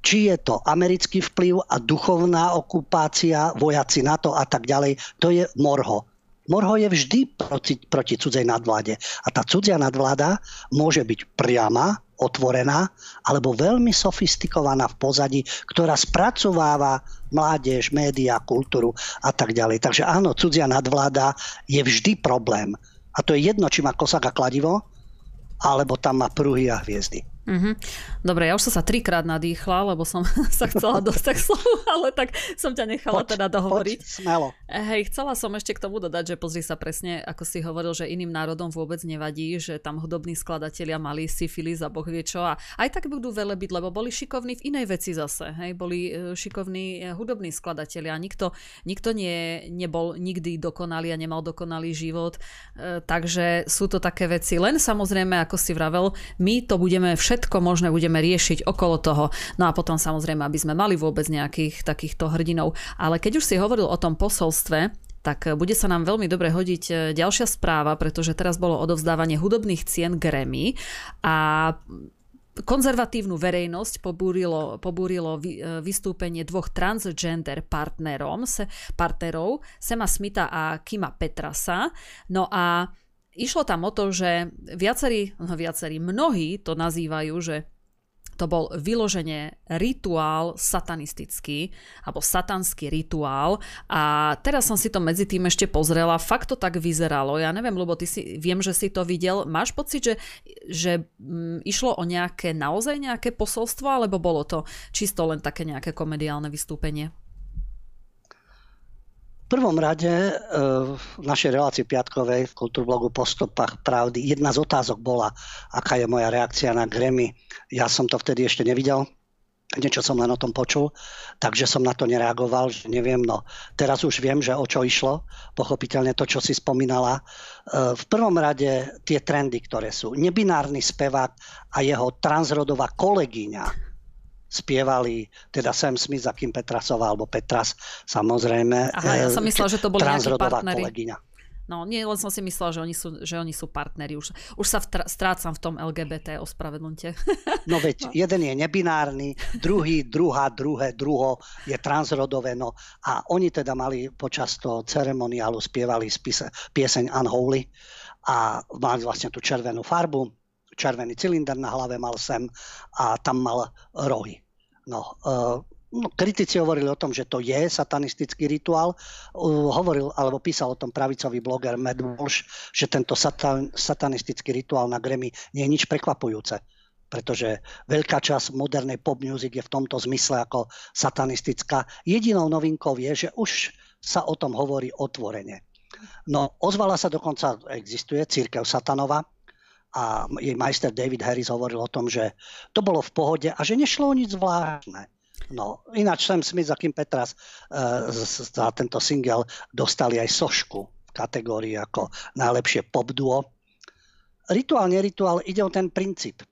či je to americký vplyv a duchovná okupácia, vojaci NATO a tak ďalej, to je morho. Morho je vždy proti, proti cudzej nadvláde. A tá cudzia nadvláda môže byť priama, otvorená, alebo veľmi sofistikovaná v pozadí, ktorá spracováva mládež, média, kultúru a tak ďalej. Takže áno, cudzia nadvláda je vždy problém. A to je jedno, či má kosak a kladivo, alebo tam má pruhy a hviezdy. Mm-hmm. Dobre, ja už som sa trikrát nadýchla, lebo som *laughs* sa chcela dostať *laughs* k slovu, ale tak som ťa nechala poď, teda dohovoriť. Poď, smelo. Hej, chcela som ešte k tomu dodať, že pozri sa presne, ako si hovoril, že iným národom vôbec nevadí, že tam hudobní skladatelia mali syfilis a boh vie čo a aj tak budú byť, lebo boli šikovní v inej veci zase, hej, boli e, šikovní e, hudobní skladatelia, nikto, nikto nie, nebol nikdy dokonalý a nemal dokonalý život, takže sú to také veci, len samozrejme, ako si vravel, my to budeme všetko všetko možné budeme riešiť okolo toho. No a potom samozrejme, aby sme mali vôbec nejakých takýchto hrdinov. Ale keď už si hovoril o tom posolstve, tak bude sa nám veľmi dobre hodiť e, ďalšia správa, pretože teraz bolo odovzdávanie hudobných cien Grammy a konzervatívnu verejnosť pobúrilo, pobúrilo e, vystúpenie dvoch transgender partnerom, partnerov, Sema Smitha a Kima Petrasa. No a Išlo tam o to, že viacerí, no viacerí, mnohí to nazývajú, že to bol vyloženie rituál satanistický, alebo satanský rituál. A teraz som si to medzi tým ešte pozrela, fakt to tak vyzeralo. Ja neviem, lebo ty si, viem, že si to videl. Máš pocit, že, že m, mm, išlo o nejaké, naozaj nejaké posolstvo, alebo bolo to čisto len také nejaké komediálne vystúpenie? Prvom rade e, v našej relácii piatkovej v kultúrblogu Po stopách pravdy jedna z otázok bola, aká je moja reakcia na Grammy. Ja som to vtedy ešte nevidel, niečo som len o tom počul, takže som na to nereagoval, že neviem, no teraz už viem, že o čo išlo, pochopiteľne to, čo si spomínala. E, v prvom rade tie trendy, ktoré sú. Nebinárny spevák a jeho transrodová kolegyňa spievali teda Sam Smith za Kim Petrasová alebo Petras, samozrejme. Aha, ja som myslela, že to boli nejakí partneri. kolegyňa. No, nie, len som si myslela, že oni sú, že oni sú partneri. Už, už sa vtr- strácam v tom LGBT, ospravedlňte. No veď, *laughs* no. jeden je nebinárny, druhý, druhá, druhé, druho je transrodové. No a oni teda mali počas toho ceremoniálu spievali spise, pieseň Unholy a mali vlastne tú červenú farbu červený cylinder na hlave mal sem a tam mal rohy. No, uh, no, kritici hovorili o tom, že to je satanistický rituál. Hovoril alebo písal o tom pravicový bloger Matt Walsh, že tento satan, satanistický rituál na Grammy nie je nič prekvapujúce pretože veľká časť modernej pop music je v tomto zmysle ako satanistická. Jedinou novinkou je, že už sa o tom hovorí otvorene. No, ozvala sa dokonca, existuje církev satanova, a jej majster David Harris hovoril o tom, že to bolo v pohode a že nešlo o nič zvláštne. No, ináč Sam Smith a Kim Petras uh, za tento single dostali aj sošku v kategórii ako najlepšie pop duo. Rituál, nerituál, ide o ten princíp.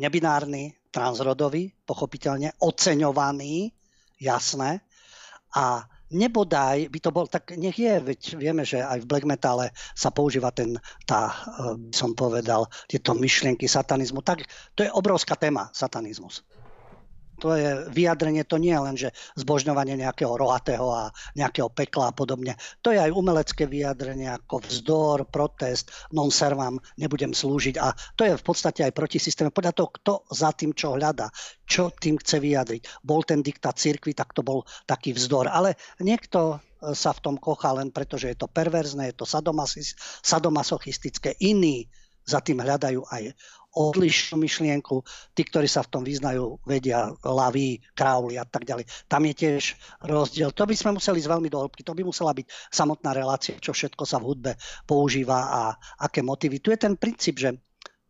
Nebinárny, transrodový, pochopiteľne, oceňovaný, jasné, a nebodaj by to bol, tak nech je, veď vieme, že aj v black metale sa používa ten, tá, eh, by som povedal, tieto myšlienky satanizmu. Tak to je obrovská téma, satanizmus to je vyjadrenie, to nie je len, že zbožňovanie nejakého rohatého a nejakého pekla a podobne. To je aj umelecké vyjadrenie ako vzdor, protest, non servam, nebudem slúžiť a to je v podstate aj proti systéme. Podľa toho, kto za tým čo hľada, čo tým chce vyjadriť. Bol ten diktát cirkvi, tak to bol taký vzdor. Ale niekto e, sa v tom kochá len preto, že je to perverzné, je to sadomasochistické. Iní za tým hľadajú aj odlišnú myšlienku. Tí, ktorí sa v tom vyznajú, vedia laví, krauly a tak ďalej. Tam je tiež rozdiel. To by sme museli ísť veľmi do hĺbky. To by musela byť samotná relácia, čo všetko sa v hudbe používa a aké motívy. Tu je ten princíp, že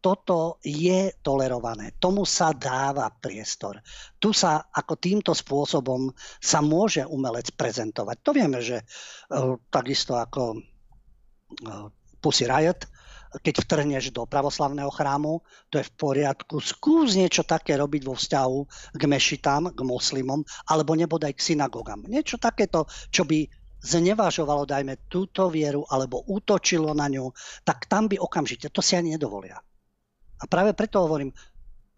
toto je tolerované, tomu sa dáva priestor. Tu sa ako týmto spôsobom sa môže umelec prezentovať. To vieme, že uh, takisto ako uh, Pussy Riot keď vtrhneš do pravoslavného chrámu, to je v poriadku. Skús niečo také robiť vo vzťahu k mešitám, k moslimom, alebo nebodaj k synagogám. Niečo takéto, čo by znevažovalo, dajme, túto vieru, alebo útočilo na ňu, tak tam by okamžite, to si ani nedovolia. A práve preto hovorím,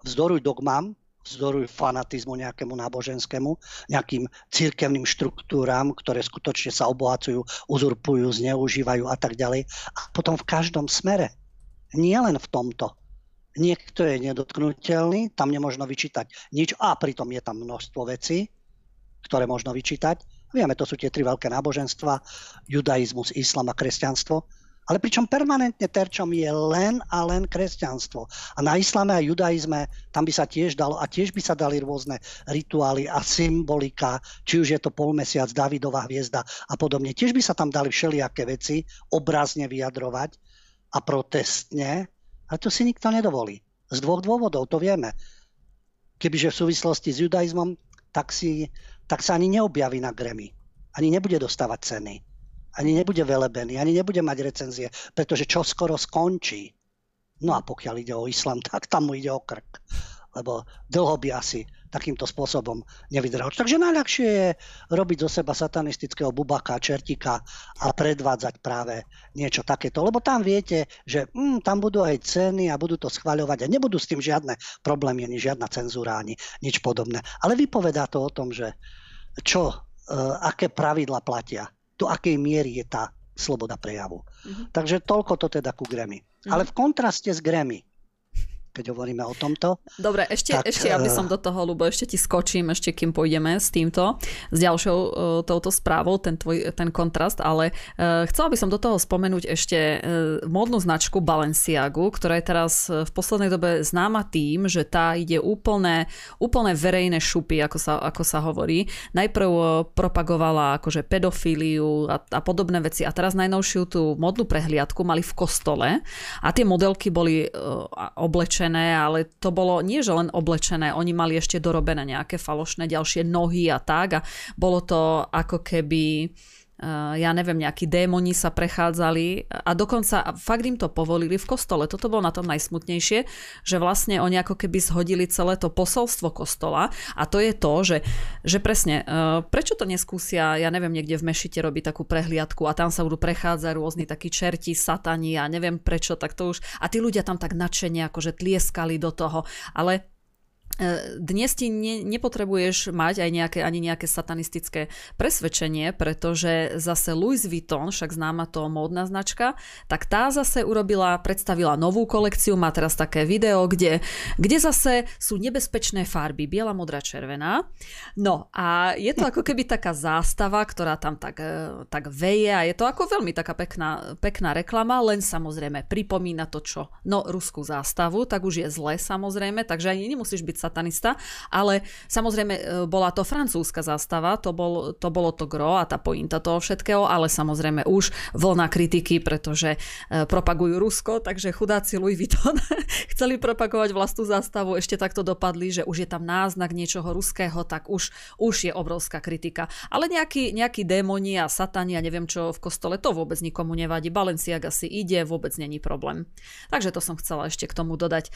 vzdoruj dogmám, vzdorujú fanatizmu nejakému náboženskému, nejakým církevným štruktúram, ktoré skutočne sa obohacujú, uzurpujú, zneužívajú a tak ďalej. A potom v každom smere. Nie len v tomto. Niekto je nedotknutelný, tam nemôžno vyčítať nič a pritom je tam množstvo vecí, ktoré možno vyčítať. Vieme, to sú tie tri veľké náboženstva, judaizmus, islam a kresťanstvo ale pričom permanentne terčom je len a len kresťanstvo. A na islame a judaizme tam by sa tiež dalo, a tiež by sa dali rôzne rituály a symbolika, či už je to polmesiac, Davidová hviezda a podobne. Tiež by sa tam dali všelijaké veci obrazne vyjadrovať a protestne, ale to si nikto nedovolí. Z dvoch dôvodov, to vieme. Kebyže v súvislosti s judaizmom, tak, si, tak sa ani neobjaví na Grammy. Ani nebude dostávať ceny ani nebude velebený, ani nebude mať recenzie, pretože čo skoro skončí. No a pokiaľ ide o islam, tak tam mu ide o krk. Lebo dlho by asi takýmto spôsobom nevydržal. Takže najľahšie je robiť zo seba satanistického bubaka, čertika a predvádzať práve niečo takéto. Lebo tam viete, že mm, tam budú aj ceny a budú to schváľovať a nebudú s tým žiadne problémy, ani žiadna cenzúra, ani nič podobné. Ale vypovedá to o tom, že čo, e, aké pravidla platia do akej miery je tá sloboda prejavu. Mm-hmm. Takže toľko to teda ku Grammy. Mm-hmm. Ale v kontraste s Grammy keď hovoríme o tomto. Dobre, ešte, tak, ešte aby som eh, do toho, Lubo, ešte ti skočím, ešte kým pôjdeme s týmto, s ďalšou uh, touto správou, ten, tvoj, ten kontrast, ale uh, chcela by som do toho spomenúť ešte modnú značku Balenciagu, ktorá je teraz v poslednej dobe známa tým, že tá ide úplne, úplne verejné šupy, ako sa, ako sa hovorí. Najprv propagovala akože pedofíliu a, a podobné veci a teraz najnovšiu tú modnú prehliadku mali v kostole a tie modelky boli oblečené oblečené, ale to bolo nie, že len oblečené, oni mali ešte dorobené nejaké falošné ďalšie nohy a tak a bolo to ako keby ja neviem, nejakí démoni sa prechádzali a dokonca fakt im to povolili v kostole. Toto bolo na tom najsmutnejšie, že vlastne oni ako keby zhodili celé to posolstvo kostola a to je to, že, že presne, eh, prečo to neskúsia, ja neviem, niekde v Mešite robiť takú prehliadku a tam sa budú prechádzať rôzni takí čerti, satani a neviem prečo, tak to už a tí ľudia tam tak nadšene akože tlieskali do toho, ale dnes ti ne, nepotrebuješ mať aj nejaké, ani nejaké satanistické presvedčenie, pretože zase Louis Vuitton, však známa to módna značka, tak tá zase urobila, predstavila novú kolekciu, má teraz také video, kde, kde zase sú nebezpečné farby, biela, modrá, červená. No a je to ako keby taká zástava, ktorá tam tak, e, tak veje a je to ako veľmi taká pekná, pekná reklama, len samozrejme pripomína to, čo, no ruskú zástavu, tak už je zle samozrejme, takže ani nemusíš byť satanista, ale samozrejme e, bola to francúzska zástava, to, bol, to bolo to gro a tá pointa toho všetkého, ale samozrejme už vlna kritiky, pretože e, propagujú Rusko, takže chudáci Louis Vuitton *laughs* chceli propagovať vlastnú zástavu, ešte takto dopadli, že už je tam náznak niečoho ruského, tak už, už je obrovská kritika. Ale nejaký, nejaký démoni a satani a neviem čo v kostole, to vôbec nikomu nevadí. Balenciaga si ide, vôbec není problém. Takže to som chcela ešte k tomu dodať. E,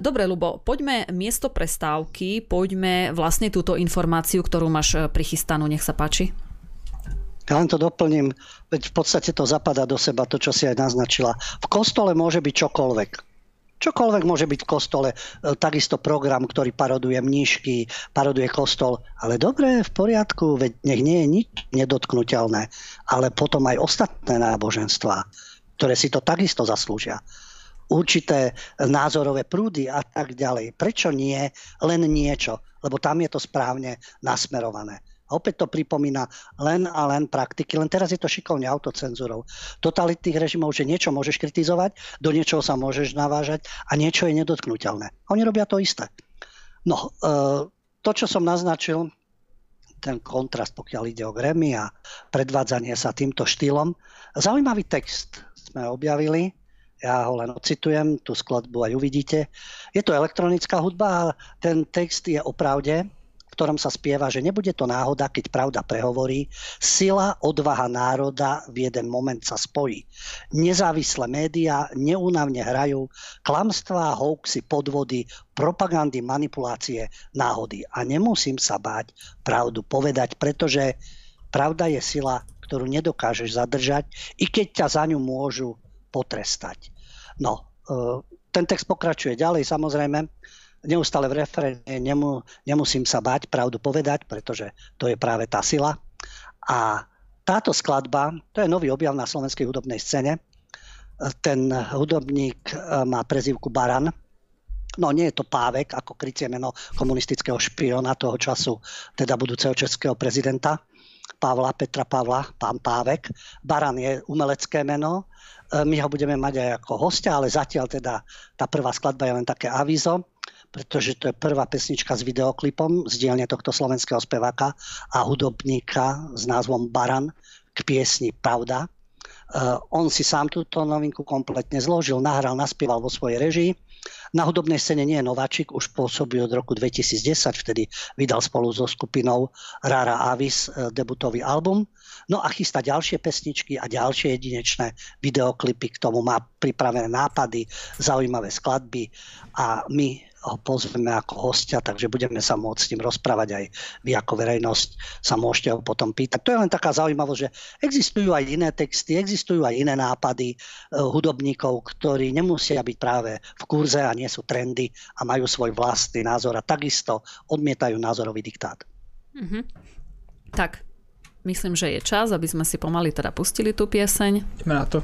dobre, Lubo, poďme miesto prestávky poďme vlastne túto informáciu, ktorú máš eh, prichystanú. Nech sa páči. Ja len to doplním, veď v podstate to zapadá do seba, to, čo si aj naznačila. V kostole môže byť čokoľvek. Čokoľvek môže byť v kostole, eh, takisto program, ktorý paroduje mníšky, paroduje kostol, ale dobre, v poriadku, veď nech nie je nič nedotknutelné, ale potom aj ostatné náboženstvá, ktoré si to takisto zaslúžia určité názorové prúdy a tak ďalej. Prečo nie len niečo? Lebo tam je to správne nasmerované. A opäť to pripomína len a len praktiky, len teraz je to šikovne autocenzúrou. Totalitných režimov, že niečo môžeš kritizovať, do niečoho sa môžeš navážať a niečo je nedotknutelné. Oni robia to isté. No, e, to, čo som naznačil, ten kontrast, pokiaľ ide o Grammy a predvádzanie sa týmto štýlom. Zaujímavý text sme objavili ja ho len ocitujem, tú skladbu aj uvidíte. Je to elektronická hudba a ten text je o pravde, v ktorom sa spieva, že nebude to náhoda, keď pravda prehovorí. Sila, odvaha národa v jeden moment sa spojí. Nezávislé médiá neúnavne hrajú klamstvá, hoaxy, podvody, propagandy, manipulácie, náhody. A nemusím sa báť pravdu povedať, pretože pravda je sila, ktorú nedokážeš zadržať, i keď ťa za ňu môžu potrestať. No, e, ten text pokračuje ďalej, samozrejme. neustále v referéne nemu, nemusím sa bať pravdu povedať, pretože to je práve tá sila. A táto skladba, to je nový objav na slovenskej hudobnej scéne. Ten hudobník e, má prezivku Baran. No nie je to Pávek, ako krycie meno komunistického špiona toho času, teda budúceho českého prezidenta. Pavla, Petra Pavla, pán Pávek. Baran je umelecké meno, my ho budeme mať aj ako hostia, ale zatiaľ teda tá prvá skladba je len také avízo pretože to je prvá pesnička s videoklipom z dielne tohto slovenského speváka a hudobníka s názvom Baran k piesni Pravda. Uh, on si sám túto novinku kompletne zložil, nahral, naspieval vo svojej režii. Na hudobnej scéne nie je nováčik, už pôsobí od roku 2010, vtedy vydal spolu so skupinou Rara Avis uh, debutový album. No a chystá ďalšie pesničky a ďalšie jedinečné videoklipy, k tomu má pripravené nápady, zaujímavé skladby a my ho pozveme ako hostia, takže budeme sa môcť s ním rozprávať aj vy ako verejnosť sa môžete ho potom pýtať. To je len taká zaujímavosť, že existujú aj iné texty, existujú aj iné nápady uh, hudobníkov, ktorí nemusia byť práve v kurze a nie sú trendy a majú svoj vlastný názor a takisto odmietajú názorový diktát. Mm-hmm. Tak, myslím, že je čas, aby sme si pomaly teda pustili tú pieseň. Ideme na to.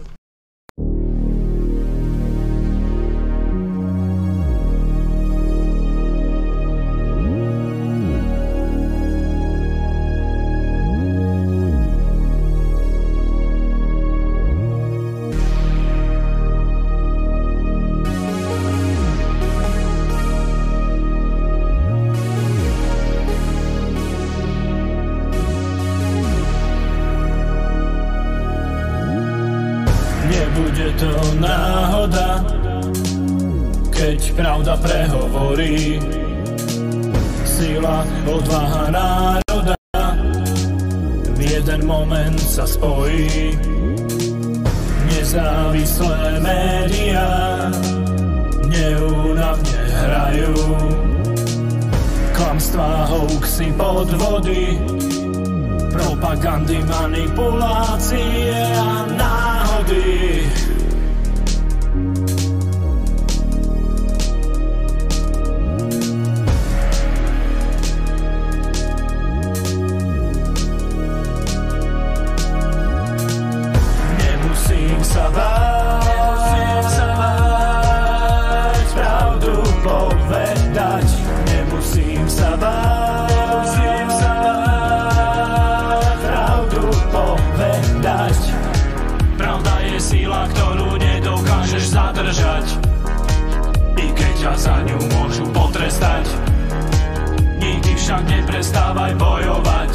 Prestávaj bojovať.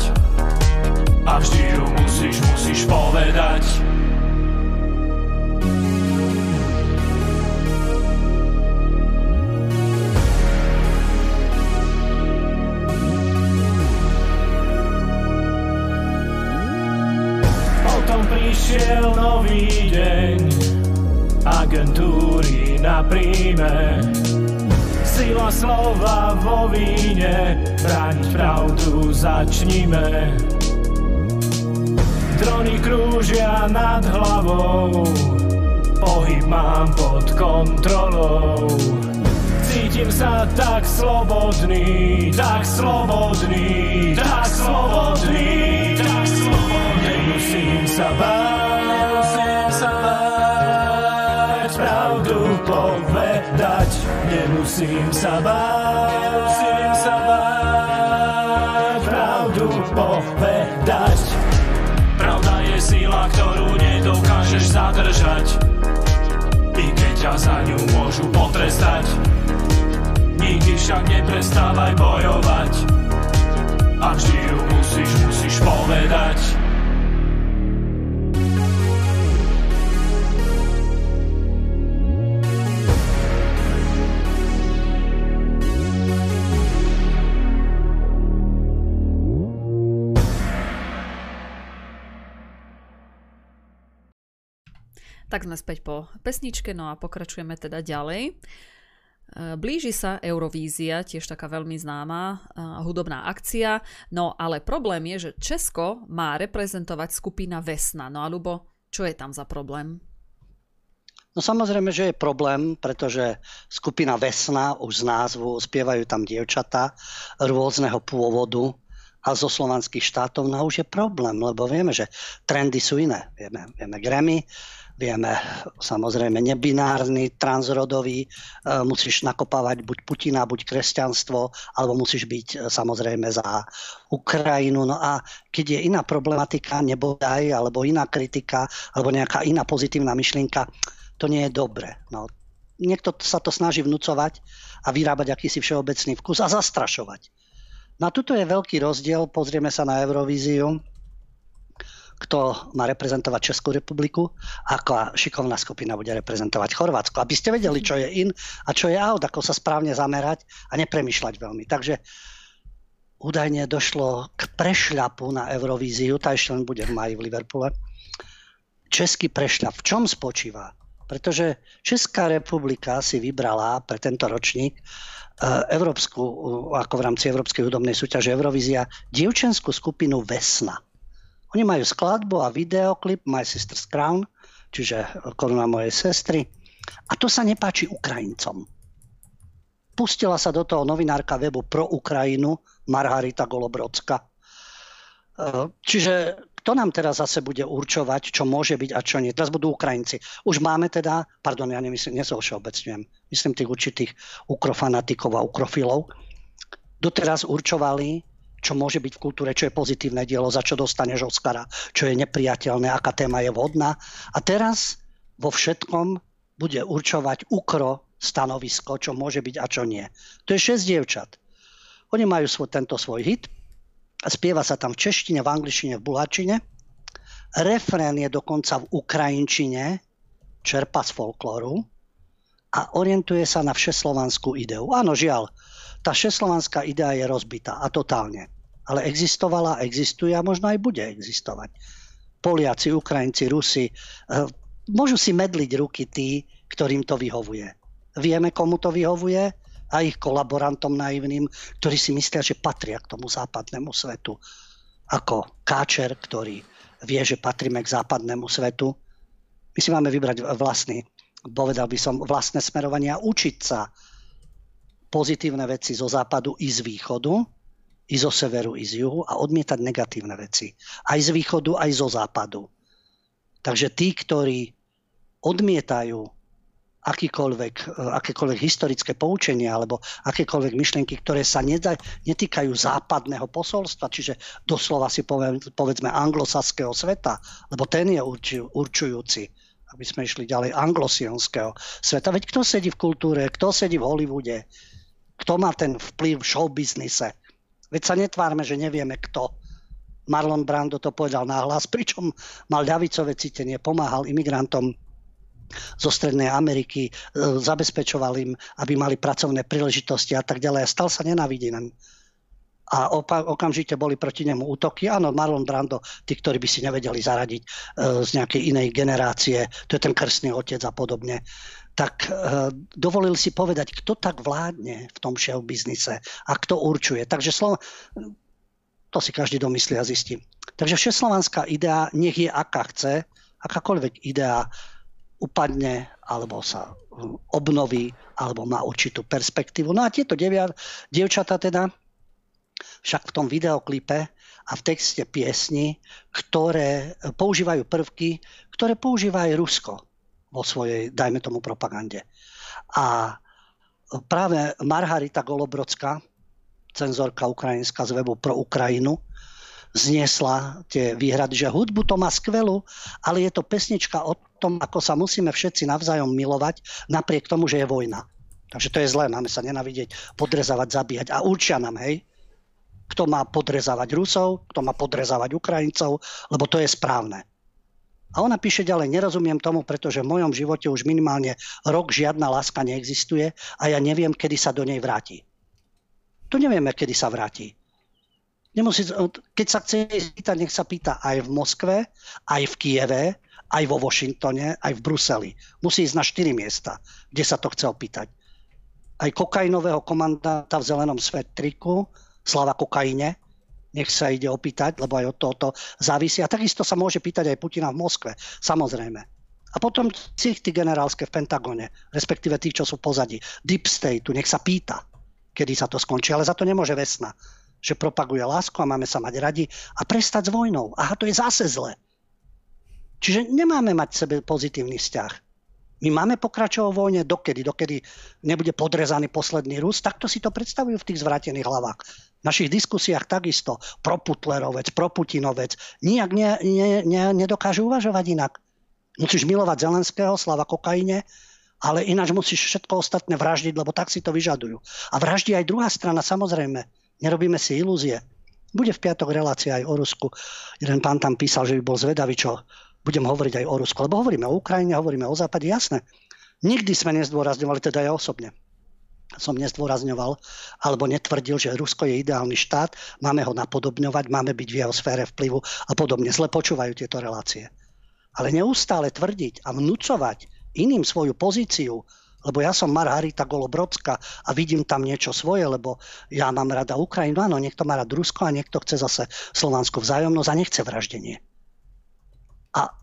A vždy ju musíš, musíš povedať. Potom prišiel nový deň, agentúry na príjme sila slova vo víne, brániť pravdu začníme. Drony krúžia nad hlavou, pohyb mám pod kontrolou. Cítim sa tak slobodný, tak slobodný, tak slobodný, tak slobodný. Nemusím sa báť, Nemusím sa báť, nemusím sa báť, pravdu povedať. Pravda je sila, ktorú nedokážeš zadržať, i keď ťa za ňu môžu potrestať. Nikdy však neprestávaj bojovať, a vždy ju musíš, musíš povedať. Tak sme späť po pesničke, no a pokračujeme teda ďalej. E, blíži sa Eurovízia, tiež taká veľmi známa e, hudobná akcia, no ale problém je, že Česko má reprezentovať skupina Vesna. No a Lubo, čo je tam za problém? No samozrejme, že je problém, pretože skupina Vesna, už z názvu, spievajú tam dievčatá rôzneho pôvodu a zo slovanských štátov, no už je problém, lebo vieme, že trendy sú iné. Vieme, vieme Grammy, vieme samozrejme nebinárny, transrodový, e, musíš nakopávať buď Putina, buď kresťanstvo, alebo musíš byť e, samozrejme za Ukrajinu. No a keď je iná problematika, nebodaj, alebo iná kritika, alebo nejaká iná pozitívna myšlienka, to nie je dobre. No, niekto sa to snaží vnúcovať a vyrábať akýsi všeobecný vkus a zastrašovať. No tuto je veľký rozdiel, pozrieme sa na Eurovíziu, kto má reprezentovať Českú republiku, ako šikovná skupina bude reprezentovať Chorvátsko. Aby ste vedeli, čo je in a čo je out, ako sa správne zamerať a nepremýšľať veľmi. Takže údajne došlo k prešľapu na Eurovíziu, tá ešte len bude v maji v Liverpoole. Český prešľap. V čom spočíva? pretože Česká republika si vybrala pre tento ročník e, Európsku, ako v rámci Európskej hudobnej súťaže Eurovízia, dievčenskú skupinu Vesna. Oni majú skladbu a videoklip My Sister's Crown, čiže koruna mojej sestry. A to sa nepáči Ukrajincom. Pustila sa do toho novinárka webu pro Ukrajinu Margarita Golobrodská. E, čiže kto nám teraz zase bude určovať, čo môže byť a čo nie? Teraz budú Ukrajinci. Už máme teda, pardon, ja nemyslím, nezovšeobecňujem, myslím tých určitých ukrofanatikov a ukrofilov, doteraz určovali, čo môže byť v kultúre, čo je pozitívne dielo, za čo dostaneš Oscara, čo je nepriateľné, aká téma je vodná. A teraz vo všetkom bude určovať ukro stanovisko, čo môže byť a čo nie. To je šesť dievčat. Oni majú svoj, tento svoj hit, Spieva sa tam v češtine, v angličtine, v bulhačine. Refrén je dokonca v ukrajinčine, čerpa z folklóru a orientuje sa na všeslovanskú ideu. Áno, žiaľ, tá všeslovanská idea je rozbitá a totálne. Ale existovala, existuje a možno aj bude existovať. Poliaci, Ukrajinci, Rusi, eh, môžu si medliť ruky tí, ktorým to vyhovuje. Vieme, komu to vyhovuje? a ich kolaborantom naivným, ktorí si myslia, že patria k tomu západnému svetu. Ako káčer, ktorý vie, že patríme k západnému svetu. My si máme vybrať vlastný, povedal by som, vlastné smerovanie a učiť sa pozitívne veci zo západu i z východu, i zo severu, i z juhu a odmietať negatívne veci. Aj z východu, aj zo západu. Takže tí, ktorí odmietajú akýkoľvek, e, akékoľvek historické poučenia alebo akékoľvek myšlienky, ktoré sa nedaj, netýkajú západného posolstva, čiže doslova si poviem, povedzme anglosaského sveta, lebo ten je určujúci aby sme išli ďalej anglosianského sveta. Veď kto sedí v kultúre, kto sedí v Hollywoode, kto má ten vplyv v showbiznise. Veď sa netvárme, že nevieme kto. Marlon Brando to povedal náhlas, *laughs* pričom mal ľavicové cítenie, pomáhal imigrantom zo Strednej Ameriky, e, zabezpečoval im, aby mali pracovné príležitosti a tak ďalej. A stal sa nenávidením. A opa- okamžite boli proti nemu útoky. Áno, Marlon Brando, tí, ktorí by si nevedeli zaradiť e, z nejakej inej generácie, to je ten krstný otec a podobne, tak e, dovolil si povedať, kto tak vládne v tom show biznise a kto určuje. Takže slovo, to si každý domyslí a zistí. Takže všeslovanská idea, nech je aká chce, akákoľvek idea, upadne alebo sa hm, obnoví alebo má určitú perspektívu. No a tieto devia, dievčata teda však v tom videoklipe a v texte piesni, ktoré používajú prvky, ktoré používa aj Rusko vo svojej, dajme tomu, propagande. A práve Margarita Golobrodská, cenzorka ukrajinská z webu pro Ukrajinu, zniesla tie výhrady, že hudbu to má skvelú, ale je to pesnička o tom, ako sa musíme všetci navzájom milovať, napriek tomu, že je vojna. Takže to je zlé, máme sa nenavidieť, podrezávať, zabíjať. A určia nám, hej, kto má podrezávať Rusov, kto má podrezávať Ukrajincov, lebo to je správne. A ona píše ďalej, nerozumiem tomu, pretože v mojom živote už minimálne rok žiadna láska neexistuje a ja neviem, kedy sa do nej vráti. Tu nevieme, kedy sa vráti. Nemusí, keď sa chce pýtať, nech sa pýta aj v Moskve, aj v Kieve, aj vo Washingtone, aj v Bruseli. Musí ísť na štyri miesta, kde sa to chce opýtať. Aj kokainového komandanta v zelenom svetriku, slava kokaine, nech sa ide opýtať, lebo aj od tohoto závisí. A takisto sa môže pýtať aj Putina v Moskve, samozrejme. A potom cichty generálske v Pentagone, respektíve tých, čo sú pozadí. Deep State, nech sa pýta, kedy sa to skončí, ale za to nemôže Vesna že propaguje lásku a máme sa mať radi a prestať s vojnou. Aha, to je zase zle. Čiže nemáme mať sebe pozitívny vzťah. My máme pokračovať vojne dokedy, dokedy nebude podrezaný posledný Rus, takto si to predstavujú v tých zvrátených hlavách. V našich diskusiách takisto pro Putlerovec, pro Putinovec, nijak ne, ne, ne, nedokážu uvažovať inak. Musíš milovať Zelenského, slava kokaine, ale ináč musíš všetko ostatné vraždiť, lebo tak si to vyžadujú. A vraždí aj druhá strana, samozrejme. Nerobíme si ilúzie. Bude v piatok relácia aj o Rusku. Jeden pán tam písal, že by bol zvedavý, čo budem hovoriť aj o Rusku. Lebo hovoríme o Ukrajine, hovoríme o Západe, jasné. Nikdy sme nezdôrazňovali, teda ja osobne som nezdôrazňoval alebo netvrdil, že Rusko je ideálny štát, máme ho napodobňovať, máme byť v jeho sfére vplyvu a podobne. Zle počúvajú tieto relácie. Ale neustále tvrdiť a vnúcovať iným svoju pozíciu, lebo ja som Margarita Golobrodská a vidím tam niečo svoje, lebo ja mám rada Ukrajinu. Áno, niekto má rád Rusko a niekto chce zase Slovanskú vzájomnosť a nechce vraždenie. A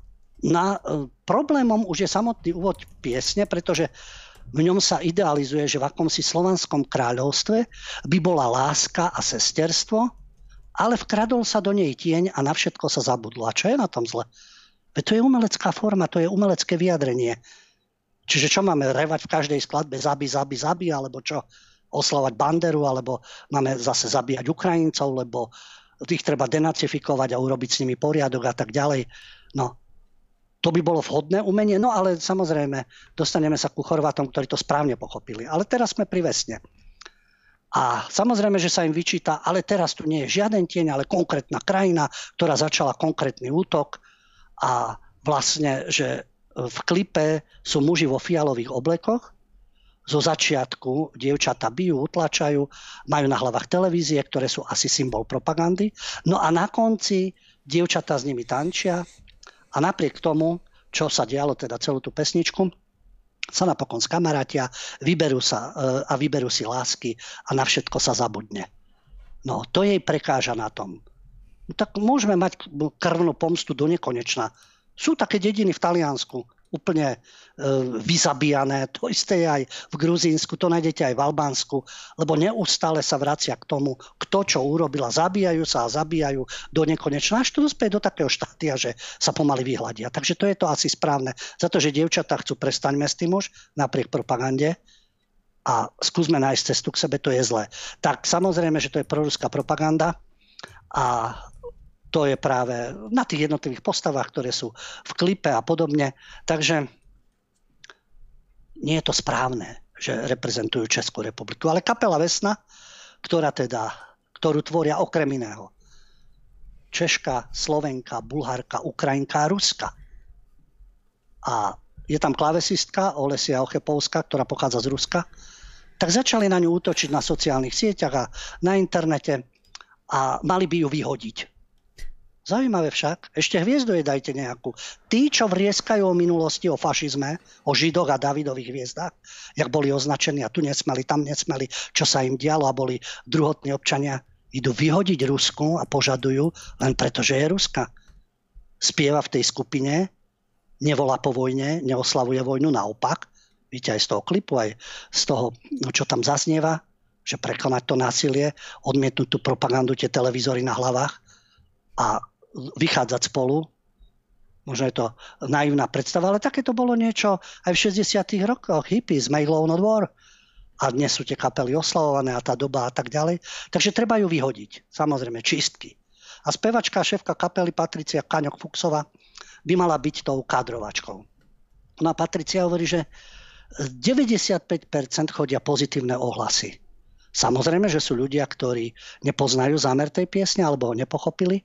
na, e, problémom už je samotný úvod piesne, pretože v ňom sa idealizuje, že v akomsi slovanskom kráľovstve by bola láska a sesterstvo, ale vkradol sa do nej tieň a na všetko sa zabudlo. A čo je na tom zle? Veď to je umelecká forma, to je umelecké vyjadrenie. Čiže čo máme revať v každej skladbe zabi, zabi, zabi, alebo čo? Oslavať banderu, alebo máme zase zabíjať Ukrajincov, lebo tých treba denacifikovať a urobiť s nimi poriadok a tak ďalej. No, to by bolo vhodné umenie, no ale samozrejme dostaneme sa ku Chorvátom, ktorí to správne pochopili. Ale teraz sme pri vesne. A samozrejme, že sa im vyčíta, ale teraz tu nie je žiaden tieň, ale konkrétna krajina, ktorá začala konkrétny útok a vlastne, že v klipe sú muži vo fialových oblekoch, zo začiatku dievčata bijú, utlačajú, majú na hlavách televízie, ktoré sú asi symbol propagandy. No a na konci dievčata s nimi tančia a napriek tomu, čo sa dialo, teda celú tú pesničku, sa napokon skamarátia, vyberú sa e, a vyberú si lásky a na všetko sa zabudne. No, to jej prekáža na tom. No, tak môžeme mať krvnú pomstu do nekonečna sú také dediny v Taliansku, úplne e, vyzabíjané. To isté je aj v Gruzínsku, to nájdete aj v Albánsku, lebo neustále sa vracia k tomu, kto čo urobila. Zabíjajú sa a zabíjajú do nekonečna, až to dospieje do takého štátia, že sa pomaly vyhľadia. Takže to je to asi správne. Za to, že dievčatá chcú prestaňme s tým už, napriek propagande, a skúsme nájsť cestu k sebe, to je zlé. Tak samozrejme, že to je proruská propaganda a to je práve na tých jednotlivých postavách, ktoré sú v klipe a podobne. Takže nie je to správne, že reprezentujú Českú republiku. Ale kapela Vesna, ktorá teda, ktorú tvoria okrem iného Češka, Slovenka, Bulharka, Ukrajinka a Ruska. A je tam klavesistka Olesia Ochepovská, ktorá pochádza z Ruska, tak začali na ňu útočiť na sociálnych sieťach a na internete a mali by ju vyhodiť. Zaujímavé však, ešte hviezdu je dajte nejakú. Tí, čo vrieskajú o minulosti, o fašizme, o židoch a Davidových hviezdách, jak boli označení a tu nesmeli, tam nesmeli, čo sa im dialo a boli druhotní občania, idú vyhodiť Rusku a požadujú len preto, že je Ruska. Spieva v tej skupine, nevolá po vojne, neoslavuje vojnu, naopak. Víte aj z toho klipu, aj z toho, čo tam zaznieva, že prekonať to násilie, odmietnúť tú propagandu, tie televízory na hlavách a vychádzať spolu. Možno je to naivná predstava, ale také to bolo niečo aj v 60 rokoch. Hippies, Make Love Not War. A dnes sú tie kapely oslavované a tá doba a tak ďalej. Takže treba ju vyhodiť. Samozrejme, čistky. A spevačka, šéfka kapely Patricia Kaňok Fuxova by mala byť tou kadrovačkou. No a Patricia hovorí, že 95% chodia pozitívne ohlasy. Samozrejme, že sú ľudia, ktorí nepoznajú zámer tej piesne alebo ho nepochopili,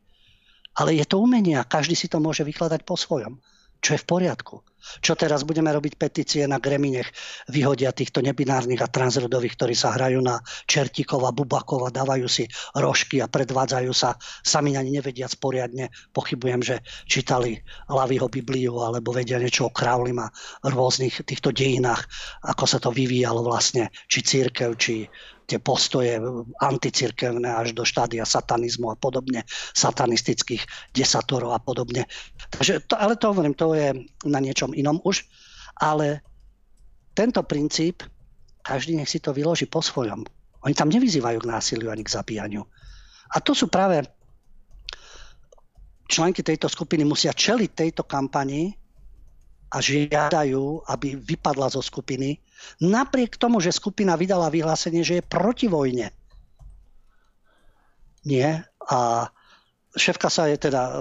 ale je to umenie a každý si to môže vykladať po svojom. Čo je v poriadku. Čo teraz budeme robiť petície na Greminech, vyhodia týchto nebinárnych a transrodových, ktorí sa hrajú na Čertíkova, Bubakova, dávajú si rožky a predvádzajú sa, sami ani nevedia poriadne. Pochybujem, že čítali Laviho Bibliu alebo vedia niečo o Crowleym a rôznych týchto dejinách, ako sa to vyvíjalo vlastne, či církev, či tie postoje anticirkevné až do štádia satanizmu a podobne, satanistických desatorov a podobne. Takže to, ale to hovorím, to je na niečom inom už. Ale tento princíp, každý nech si to vyloží po svojom. Oni tam nevyzývajú k násiliu ani k zabíjaniu. A to sú práve členky tejto skupiny musia čeliť tejto kampani a žiadajú, aby vypadla zo skupiny, napriek tomu, že skupina vydala vyhlásenie, že je proti vojne. Nie. A šéfka sa je teda e,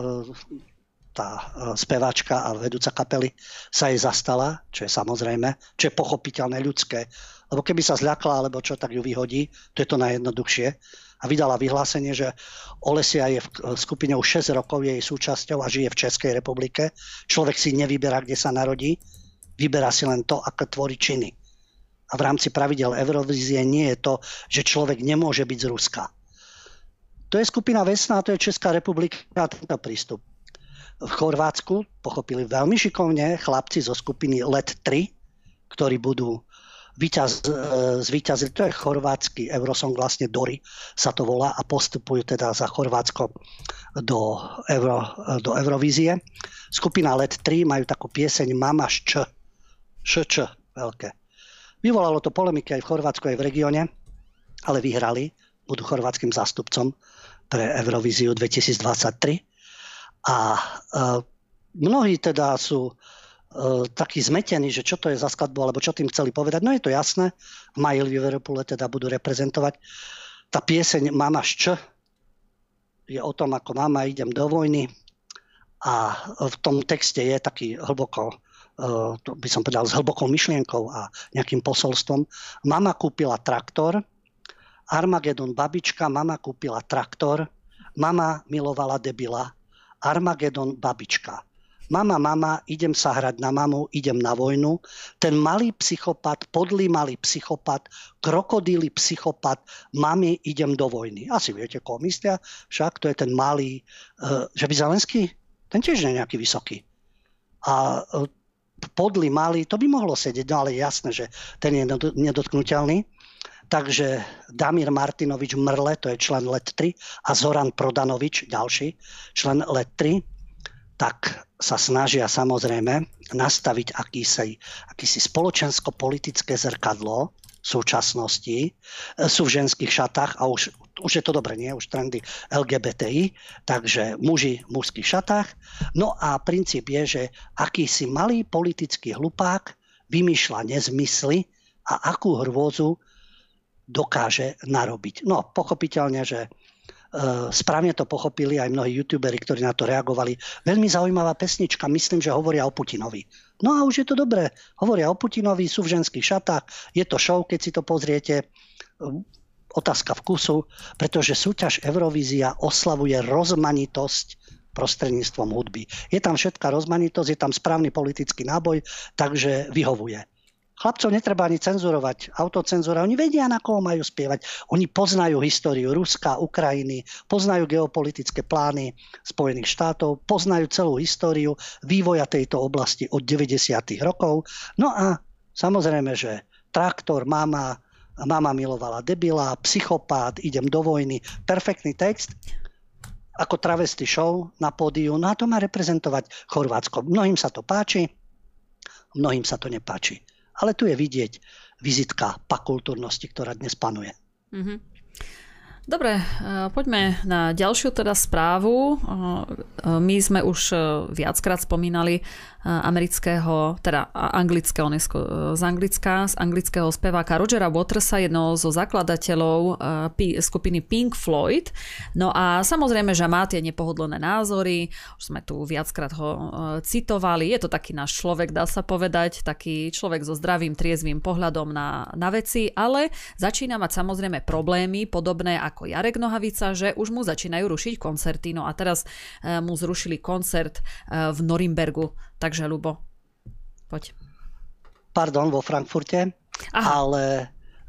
tá e, speváčka a vedúca kapely sa jej zastala, čo je samozrejme, čo je pochopiteľné ľudské. Lebo keby sa zľakla, alebo čo, tak ju vyhodí. To je to najjednoduchšie a vydala vyhlásenie, že Olesia je v skupine už 6 rokov, jej súčasťou a žije v Českej republike. Človek si nevyberá, kde sa narodí, vyberá si len to, ako tvorí činy. A v rámci pravidel Eurovízie nie je to, že človek nemôže byť z Ruska. To je skupina Vesna, to je Česká republika a tento prístup. V Chorvátsku pochopili veľmi šikovne chlapci zo skupiny LED 3, ktorí budú Výťaz, e, zvíťazili, to je chorvátsky Eurosong, vlastne Dory sa to volá a postupujú teda za Chorvátsko do, Euro, do Eurovízie. Skupina LED 3 majú takú pieseň Mama Šč, Šč, veľké. Vyvolalo to polemiky aj v Chorvátsku, aj v regióne, ale vyhrali, budú chorvátským zástupcom pre Eurovíziu 2023. A e, mnohí teda sú E, taký zmetený, že čo to je za skladbu, alebo čo tým chceli povedať. No je to jasné, v maji Liverpoole teda budú reprezentovať. Tá pieseň Mama Šč je o tom, ako mama idem do vojny a v tom texte je taký hlboko, to by som povedal, s hlbokou myšlienkou a nejakým posolstvom. Mama kúpila traktor, Armagedon babička, mama kúpila traktor, mama milovala debila, Armagedon babička mama, mama, idem sa hrať na mamu, idem na vojnu. Ten malý psychopat, podlý malý psychopat, krokodíly psychopat, mami, idem do vojny. Asi viete, koho myslia, však to je ten malý, uh, že by Zelenský, ten tiež nie je nejaký vysoký. A podlý malý, to by mohlo sedieť, no ale jasné, že ten je nedotknutelný. Takže Damir Martinovič Mrle, to je člen LET 3, a Zoran Prodanovič, ďalší člen LET 3, tak sa snažia samozrejme nastaviť akýsi, akýsi spoločensko-politické zrkadlo súčasnosti. Sú v ženských šatách a už, už je to dobre, nie? Už trendy LGBTI, takže muži v mužských šatách. No a princíp je, že akýsi malý politický hlupák vymýšľa nezmysly a akú hrôzu dokáže narobiť. No, pochopiteľne, že Eh, správne to pochopili aj mnohí youtuberi, ktorí na to reagovali. Veľmi zaujímavá pesnička, myslím, že hovoria o Putinovi. No a už je to dobré. Hovoria o Putinovi, sú v ženských šatách, je to show, keď si to pozriete. Otázka vkusu, pretože súťaž Eurovízia oslavuje rozmanitosť prostredníctvom hudby. Je tam všetká rozmanitosť, je tam správny politický náboj, takže vyhovuje. Chlapcov netreba ani cenzurovať, autocenzúra. Oni vedia, na koho majú spievať. Oni poznajú históriu Ruska, Ukrajiny, poznajú geopolitické plány Spojených štátov, poznajú celú históriu vývoja tejto oblasti od 90. rokov. No a samozrejme, že traktor, mama, mama milovala debila, psychopát, idem do vojny. Perfektný text ako travesty show na pódiu. No a to má reprezentovať Chorvátsko. Mnohým sa to páči, mnohým sa to nepáči. Ale tu je vidieť vizitka pakultúrnosti, ktorá dnes panuje. Mm-hmm. Dobre, eh, poďme na ďalšiu teda správu. Eh, my sme už viackrát spomínali amerického, teda anglického, on je z Anglicka, z anglického speváka Rogera Watersa, jedného zo zakladateľov skupiny Pink Floyd. No a samozrejme, že má tie nepohodlné názory, už sme tu viackrát ho citovali, je to taký náš človek, dá sa povedať, taký človek so zdravým, triezvým pohľadom na, na veci, ale začína mať samozrejme problémy, podobné ako Jarek Nohavica, že už mu začínajú rušiť koncerty. No a teraz mu zrušili koncert v Norimbergu Takže, Lubo, poď. Pardon, vo Frankfurte, Aha. ale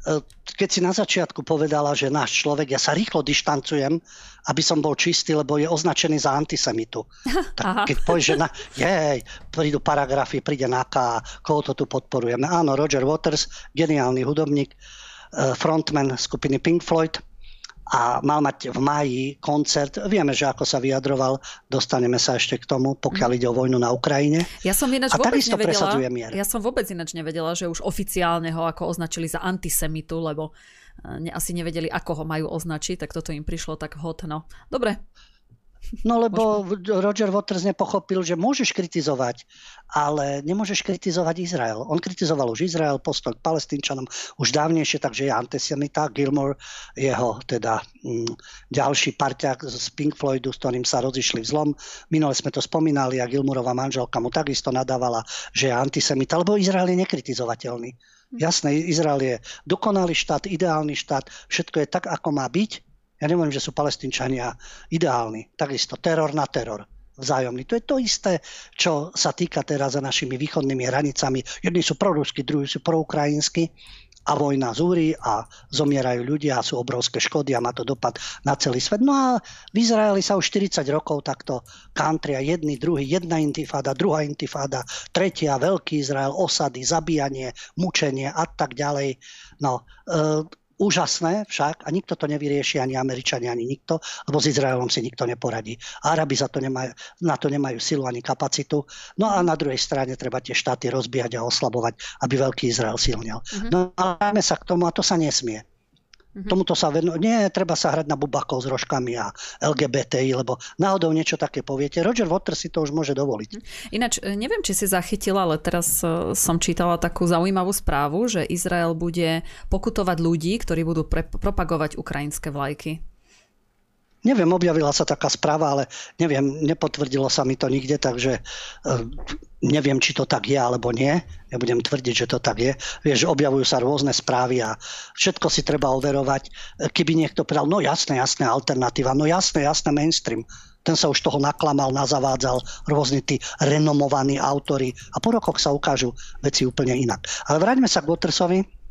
e, keď si na začiatku povedala, že náš človek, ja sa rýchlo dištancujem, aby som bol čistý, lebo je označený za antisemitu. *laughs* Tak Aha. keď povieš, že na, jej, prídu paragrafy, príde NAKA, koho to tu podporujeme. Áno, Roger Waters, geniálny hudobník, frontman skupiny Pink Floyd a mal mať v máji koncert. Vieme, že ako sa vyjadroval, dostaneme sa ešte k tomu, pokiaľ ide o vojnu na Ukrajine. Ja som ináč vôbec nevedela, ja som vôbec ináč nevedela, že už oficiálne ho ako označili za antisemitu, lebo ne, asi nevedeli, ako ho majú označiť, tak toto im prišlo tak hot. No, dobre, No lebo Roger Waters nepochopil, že môžeš kritizovať, ale nemôžeš kritizovať Izrael. On kritizoval už Izrael, postoj k palestínčanom už dávnejšie, takže je antisemita. Gilmore, jeho teda m, mm, ďalší parťák z Pink Floydu, s ktorým sa rozišli v zlom. Minule sme to spomínali a Gilmorová manželka mu takisto nadávala, že je antisemita, lebo Izrael je nekritizovateľný. Jasné, Izrael je dokonalý štát, ideálny štát, všetko je tak, ako má byť, ja nehovorím, že sú palestínčania ideálni. Takisto teror na teror vzájomný. To je to isté, čo sa týka teraz za našimi východnými hranicami. Jedni sú prorusky, druhí sú proukrajinskí a vojna zúri a zomierajú ľudia a sú obrovské škody a má to dopad na celý svet. No a v Izraeli sa už 40 rokov takto kantria jedný, druhý, jedna intifáda, druhá intifáda, tretia, veľký Izrael, osady, zabíjanie, mučenie a tak ďalej. No, e, Úžasné však, a nikto to nevyrieši, ani Američania, ani nikto, lebo s Izraelom si nikto neporadí. Arabi za to nemajú, na to nemajú silu ani kapacitu. No a na druhej strane treba tie štáty rozbíjať a oslabovať, aby veľký Izrael silnil. Mm-hmm. No ale sa k tomu a to sa nesmie. Mm-hmm. Tomuto sa venú... Nie, treba sa hrať na bubakov s rožkami a LGBTI, lebo náhodou niečo také poviete. Roger Waters si to už môže dovoliť. Mhm. Ináč, e, neviem, či si zachytila, ale teraz e, som čítala takú zaujímavú správu, že Izrael bude pokutovať ľudí, ktorí budú pre- propagovať ukrajinské vlajky. Neviem, objavila sa taká správa, ale neviem, nepotvrdilo sa mi to nikde, takže e, neviem, či to tak je alebo nie. Nebudem tvrdiť, že to tak je. Vieš, objavujú sa rôzne správy a všetko si treba overovať. E, keby niekto povedal, no jasné, jasné, alternatíva, no jasné, jasné, mainstream. Ten sa už toho naklamal, nazavádzal, rôzni tí renomovaní autory a po rokoch sa ukážu veci úplne inak. Ale vráťme sa k Watersovi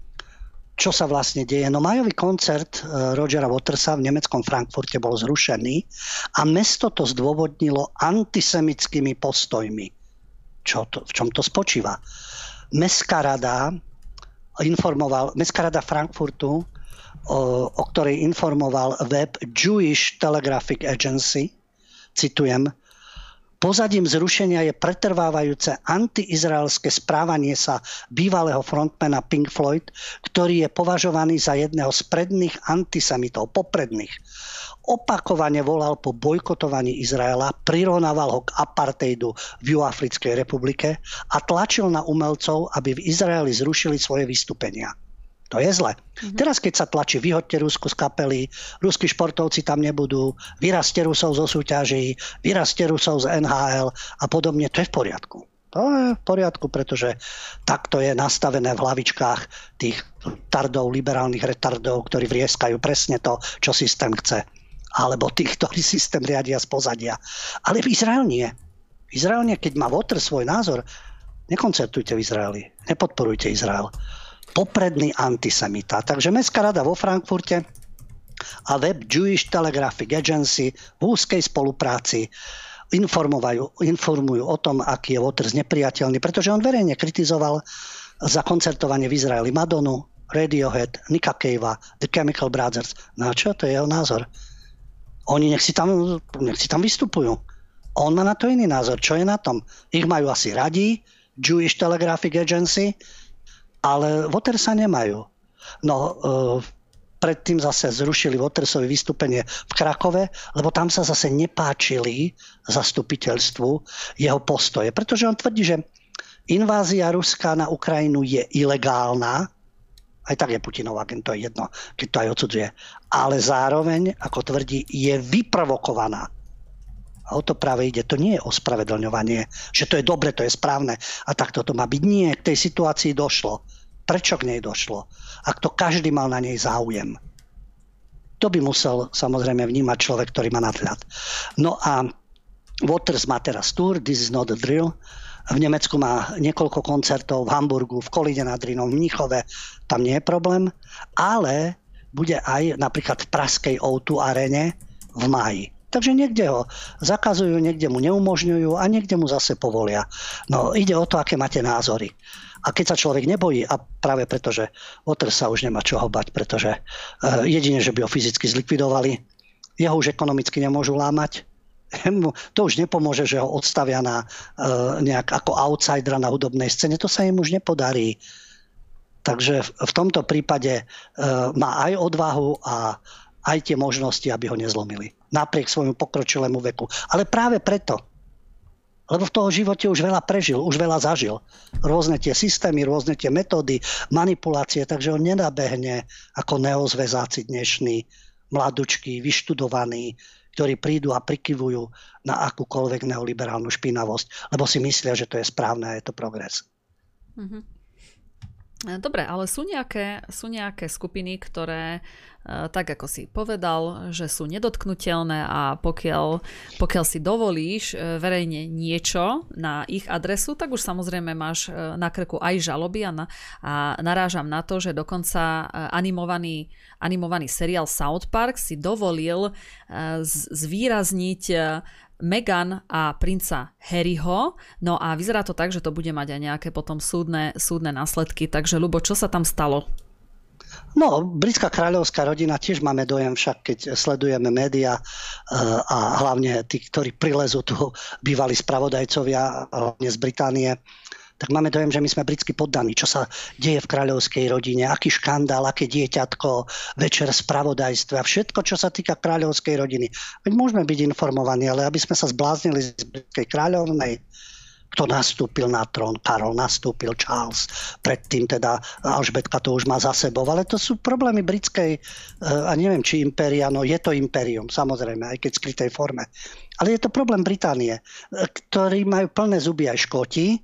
čo sa vlastne deje. No majový koncert e, Rogera Watersa v nemeckom Frankfurte bol zrušený a mesto to zdôvodnilo antisemickými postojmi. Čo to, v čom to spočíva? Mestská rada informoval, Mestská rada Frankfurtu, o, o ktorej informoval web Jewish Telegraphic Agency, citujem, Pozadím zrušenia je pretrvávajúce antiizraelské správanie sa bývalého frontmana Pink Floyd, ktorý je považovaný za jedného z predných antisemitov, popredných. Opakovane volal po bojkotovaní Izraela, prirovnával ho k apartheidu v Juafrickej republike a tlačil na umelcov, aby v Izraeli zrušili svoje vystúpenia. To je zle. Mm-hmm. Teraz, keď sa tlačí, vyhoďte Rusku z kapely, ruskí športovci tam nebudú, vyrazte Rusov zo súťaží, vyrazte Rusov z NHL a podobne, to je v poriadku. To je v poriadku, pretože takto je nastavené v hlavičkách tých tardov, liberálnych retardov, ktorí vrieskajú presne to, čo systém chce. Alebo tých, ktorí systém riadia z pozadia. Ale v Izrael nie. V Izrael nie, keď má Water svoj názor, nekoncertujte v Izraeli, nepodporujte Izrael popredný antisemita. Takže Mestská rada vo Frankfurte a web Jewish Telegraphic Agency v úzkej spolupráci informujú o tom, aký je Waters nepriateľný, pretože on verejne kritizoval za koncertovanie v Izraeli Madonu, Radiohead, Nika Cavea, The Chemical Brothers. No a čo? To je jeho názor. Oni nech si tam, nech si tam vystupujú. On má na to iný názor. Čo je na tom? Ich majú asi radi, Jewish Telegraphic Agency, ale Watersa nemajú. No, uh, predtým zase zrušili Watersové vystúpenie v Krakove, lebo tam sa zase nepáčili zastupiteľstvu jeho postoje. Pretože on tvrdí, že invázia Ruska na Ukrajinu je ilegálna, aj tak je Putinov agent, to je jedno, keď to aj odsudzuje. Ale zároveň, ako tvrdí, je vyprovokovaná. A o to práve ide. To nie je ospravedlňovanie, že to je dobre, to je správne a takto to má byť. Nie, k tej situácii došlo. Prečo k nej došlo? Ak to každý mal na nej záujem. To by musel samozrejme vnímať človek, ktorý má nadhľad. No a Waters má teraz tour, This is not a drill. V Nemecku má niekoľko koncertov, v Hamburgu, v Kolíne nad Rínom, v Mníchove. Tam nie je problém. Ale bude aj napríklad v Praskej O2 arene v máji. Takže niekde ho zakazujú, niekde mu neumožňujú a niekde mu zase povolia. No ide o to, aké máte názory. A keď sa človek nebojí, a práve preto, že Waters sa už nemá čoho bať, pretože uh, jedine, že by ho fyzicky zlikvidovali, jeho už ekonomicky nemôžu lámať, to už nepomôže, že ho odstavia na, uh, nejak ako outsidera na hudobnej scéne, to sa im už nepodarí. Takže v, tomto prípade uh, má aj odvahu a aj tie možnosti, aby ho nezlomili. Napriek svojmu pokročilému veku. Ale práve preto, lebo v toho živote už veľa prežil, už veľa zažil. Rôzne tie systémy, rôzne tie metódy, manipulácie, takže on nenabehne ako neozvezáci dnešní, mladučky, vyštudovaní, ktorí prídu a prikyvujú na akúkoľvek neoliberálnu špinavosť, lebo si myslia, že to je správne a je to progres. Mm-hmm. Dobre, ale sú nejaké, sú nejaké skupiny, ktoré Eh, tak ako si povedal, že sú nedotknutelné a pokiaľ, pokiaľ si dovolíš eh, verejne niečo na ich adresu, tak už samozrejme máš na krku aj žaloby a, na, a narážam na to, že dokonca animovaný, animovaný seriál South Park si dovolil zvýrazniť Meghan a princa Harryho. No a vyzerá to tak, že to bude mať aj nejaké potom súdne, súdne následky. Takže, Lubo, čo sa tam stalo? No, britská kráľovská rodina tiež máme dojem, však keď sledujeme médiá eh, a hlavne tí, ktorí prilezú tu bývali spravodajcovia, hlavne z Británie, tak máme dojem, že my sme britskí poddaní, čo sa deje v kráľovskej rodine, aký škandál, aké dieťatko, večer spravodajstva, všetko, čo sa týka kráľovskej rodiny. Veď môžeme byť informovaní, ale aby sme sa zbláznili z britskej kráľovnej, kto nastúpil na trón. Karol nastúpil, Charles, predtým teda Alžbetka to už má za sebou, ale to sú problémy britskej, eh, a neviem či impéria, no je to impérium, samozrejme, aj keď v skrytej forme. Ale je to problém Británie, eh, ktorí majú plné zuby aj Škóti,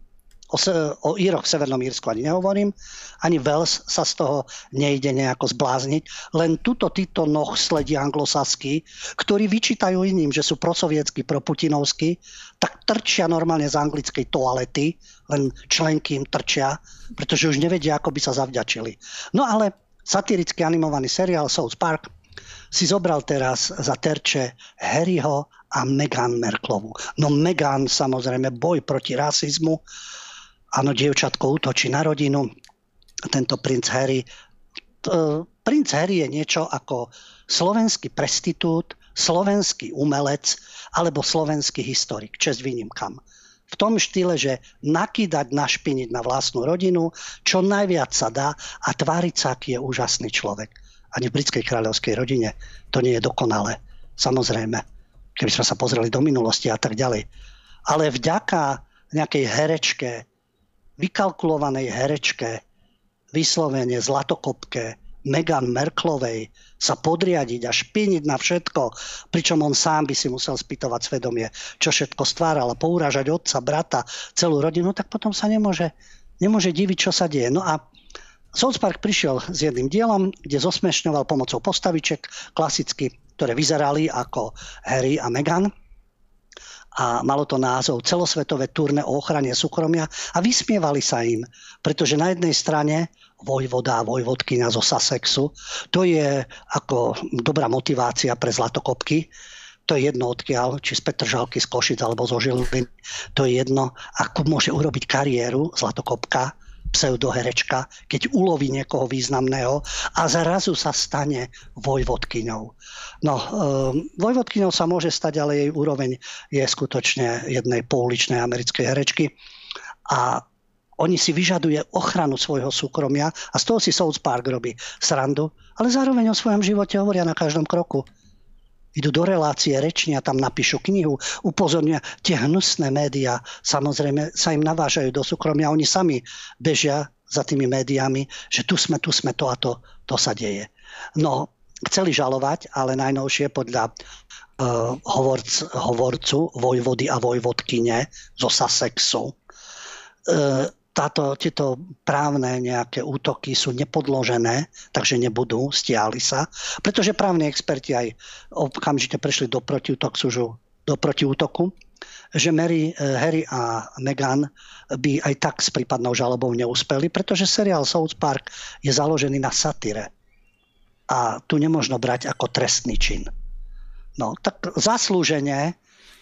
O, o Íroch v Severnom Írsku ani nehovorím, ani Wales sa z toho nejde nejako zblázniť, len tuto títo noh sledí anglosaskí, ktorí vyčítajú iným, že sú prosovietsky, proputinovskí, tak trčia normálne z anglickej toalety, len členky im trčia, pretože už nevedia, ako by sa zavďačili. No ale satiricky animovaný seriál South Park si zobral teraz za terče Harryho a Meghan Merklovu. No Meghan samozrejme boj proti rasizmu, áno, dievčatko útočí na rodinu, tento princ Harry. Princ Harry je niečo ako slovenský prestitút, slovenský umelec alebo slovenský historik, čest výnimkam. V tom štýle, že nakýdať, našpiniť na vlastnú rodinu, čo najviac sa dá a tváriť sa, aký je úžasný človek. Ani v britskej kráľovskej rodine to nie je dokonalé. Samozrejme, keby sme sa pozreli do minulosti a tak ďalej. Ale vďaka nejakej herečke, vykalkulovanej herečke, vyslovene zlatokopke Megan Merklovej sa podriadiť a špiniť na všetko, pričom on sám by si musel spýtovať svedomie, čo všetko stváral a pouražať otca, brata, celú rodinu, tak potom sa nemôže, nemôže diviť, čo sa deje. No a South Park prišiel s jedným dielom, kde zosmešňoval pomocou postaviček klasicky, ktoré vyzerali ako Harry a Meghan a malo to názov celosvetové turné o ochrane súkromia a vysmievali sa im, pretože na jednej strane vojvoda a vojvodkynia zo Sussexu, to je ako dobrá motivácia pre zlatokopky, to je jedno odkiaľ, či z Petržalky, z Košic alebo zo Žiliny, to je jedno, ako môže urobiť kariéru zlatokopka, pseudoherečka, keď uloví niekoho významného a zrazu sa stane vojvodkyňou. No, e, vojvodkyňou sa môže stať, ale jej úroveň je skutočne jednej pouličnej americkej herečky. A oni si vyžaduje ochranu svojho súkromia a z toho si South Park robí srandu, ale zároveň o svojom živote hovoria na každom kroku idú do relácie, rečnia, tam napíšu knihu, upozornia. Tie hnusné médiá samozrejme sa im navážajú do súkromia. Oni sami bežia za tými médiami, že tu sme, tu sme, to a to, to sa deje. No, chceli žalovať, ale najnovšie podľa uh, hovorc, hovorcu vojvody a vojvodkyne zo Sussexu uh, táto, tieto právne nejaké útoky sú nepodložené, takže nebudú, stiahli sa, pretože právni experti aj okamžite prešli do protiútoku, do protiútoku že Mary, eh, Harry a Meghan by aj tak s prípadnou žalobou neúspeli, pretože seriál South Park je založený na satyre. A tu nemôžno brať ako trestný čin. No, tak zaslúženie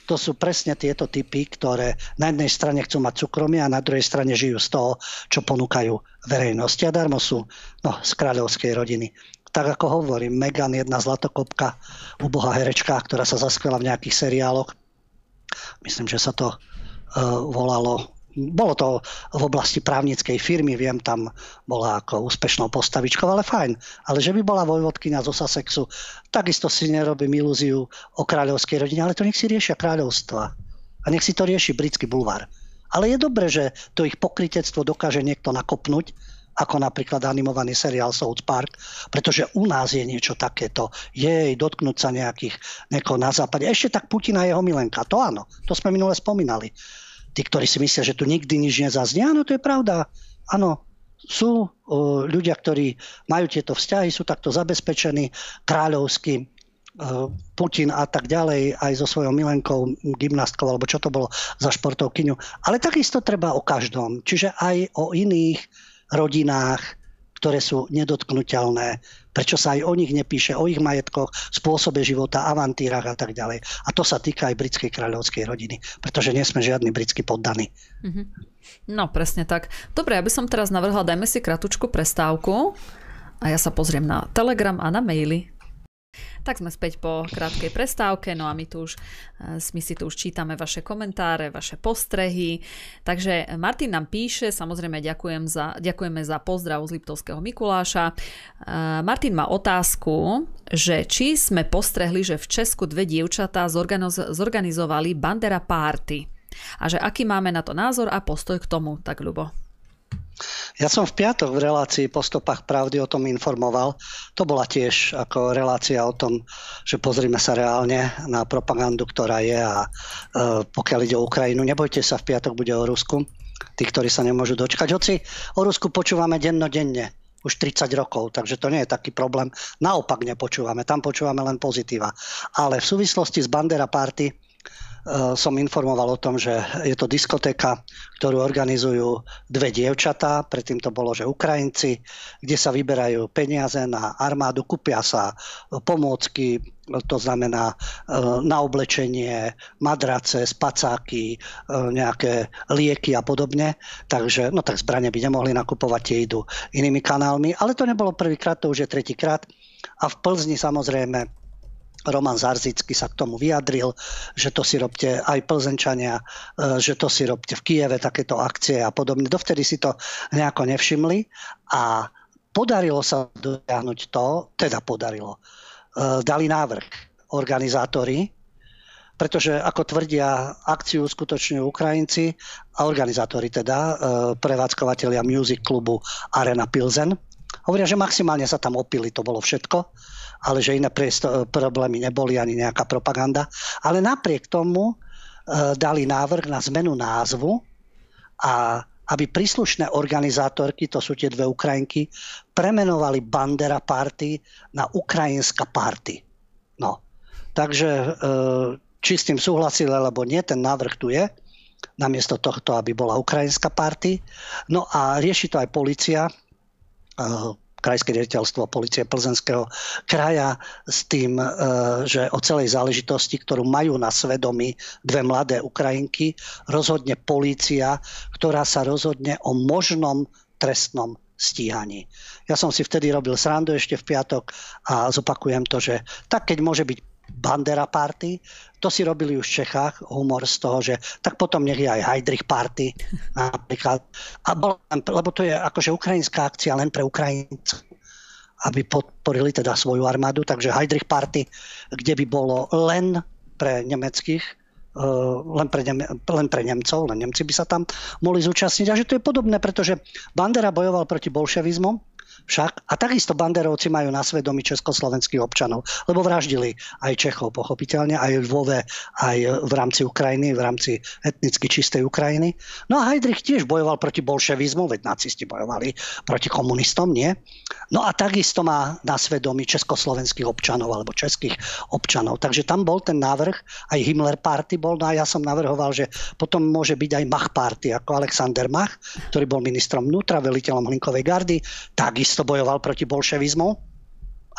to sú presne tieto typy, ktoré na jednej strane chcú mať súkromie a na druhej strane žijú z toho, čo ponúkajú verejnosti. A darmo sú no, z kráľovskej rodiny. Tak ako hovorím, Megan, jedna zlatokopka, ubohá herečka, ktorá sa zaskvela v nejakých seriáloch. Myslím, že sa to uh, volalo bolo to v oblasti právnickej firmy, viem, tam bola ako úspešnou postavičkou, ale fajn. Ale že by bola vojvodkynia zo Sussexu, takisto si nerobím ilúziu o kráľovskej rodine, ale to nech si riešia kráľovstva. A nech si to rieši britský bulvár. Ale je dobré, že to ich pokritectvo dokáže niekto nakopnúť, ako napríklad animovaný seriál South Park, pretože u nás je niečo takéto. Jej, dotknúť sa nejakých, niekoho na západe. Ešte tak Putina je jeho milenka. To áno, to sme minule spomínali tí, ktorí si myslia, že tu nikdy nič nezaznie. Áno, to je pravda. Áno, sú uh, ľudia, ktorí majú tieto vzťahy, sú takto zabezpečení kráľovský, uh, Putin a tak ďalej, aj so svojou milenkou, gymnastkou, alebo čo to bolo za športovkyňu. Ale takisto treba o každom. Čiže aj o iných rodinách, ktoré sú nedotknutelné, prečo sa aj o nich nepíše, o ich majetkoch, spôsobe života, avantírach a tak ďalej. A to sa týka aj britskej kráľovskej rodiny, pretože nie sme žiadny britský poddaní. Mm-hmm. No, presne tak. Dobre, aby som teraz navrhla, dajme si kratučku prestávku a ja sa pozriem na Telegram a na maily. Tak sme späť po krátkej prestávke, no a my tu už, eh, my si tu už čítame vaše komentáre, vaše postrehy. Takže Martin nám píše, samozrejme ďakujem za, ďakujeme za pozdrav z Liptovského Mikuláša. Eh, Martin má otázku, že či sme postrehli, že v Česku dve dievčatá zorganizovali Bandera Party a že aký máme na to názor a postoj k tomu, tak ľubo. Ja som v piatok v relácii po stopách pravdy o tom informoval. To bola tiež ako relácia o tom, že pozrime sa reálne na propagandu, ktorá je a e, pokiaľ ide o Ukrajinu, nebojte sa, v piatok bude o Rusku. Tí, ktorí sa nemôžu dočkať. Hoci o Rusku počúvame dennodenne už 30 rokov, takže to nie je taký problém. Naopak nepočúvame, tam počúvame len pozitíva. Ale v súvislosti s Bandera Party som informoval o tom, že je to diskotéka, ktorú organizujú dve dievčatá, predtým to bolo, že Ukrajinci, kde sa vyberajú peniaze na armádu, kúpia sa pomôcky, to znamená eh, na oblečenie, madrace, spacáky, eh, nejaké lieky a podobne. Takže, no tak zbranie by nemohli nakupovať, tie idú inými kanálmi, ale to nebolo prvýkrát, to už je tretíkrát. A v Plzni samozrejme Roman Zarzický sa k tomu vyjadril, že to si robte aj Plzenčania, e, že to si robte v Kieve, takéto akcie a podobne. Dovtedy si to nejako nevšimli a podarilo sa dosiahnuť to, teda podarilo. E, dali návrh organizátori, pretože ako tvrdia, akciu skutočňujú Ukrajinci a organizátori teda, e, prevádzkovateľia music klubu Arena Pilzen. Hovoria, že maximálne sa tam opili, to bolo všetko ale že iné problémy neboli ani nejaká propaganda. Ale napriek tomu e, dali návrh na zmenu názvu a aby príslušné organizátorky, to sú tie dve Ukrajinky, premenovali Bandera Party na Ukrajinská Party. No. Takže e, či s tým súhlasili, alebo nie, ten návrh tu je namiesto tohto, aby bola ukrajinská party. No a rieši to aj policia. Krajské riaditeľstvo policie Plzenského kraja s tým, e, že o celej záležitosti, ktorú majú na svedomí dve mladé Ukrajinky, rozhodne polícia, ktorá sa rozhodne o možnom trestnom stíhaní. Ja som si vtedy robil srandu ešte v piatok a zopakujem to, že tak keď môže byť Bandera party. To si robili už v Čechách, humor z toho, že tak potom nech je aj Heidrich party *laughs* napríklad. A bol, lebo to je akože ukrajinská akcia len pre Ukrajincov aby podporili teda svoju armádu, takže Heidrich Party, kde by bolo len pre nemeckých eh, len pre, Nem- len pre Nemcov, len Nemci by sa tam mohli zúčastniť. A že to je podobné, pretože Bandera bojoval proti bolševizmu, však. A takisto banderovci majú na svedomí československých občanov, lebo vraždili aj Čechov, pochopiteľne, aj v Lvove, aj v rámci Ukrajiny, v rámci etnicky čistej Ukrajiny. No a Heidrich tiež bojoval proti bolševizmu, veď nacisti bojovali proti komunistom, nie? No a takisto má na svedomí československých občanov alebo českých občanov. Takže tam bol ten návrh, aj Himmler Party bol, no a ja som navrhoval, že potom môže byť aj Mach Party, ako Alexander Mach, ktorý bol ministrom vnútra, veliteľom Hlinkovej gardy, takisto takisto bojoval proti bolševizmu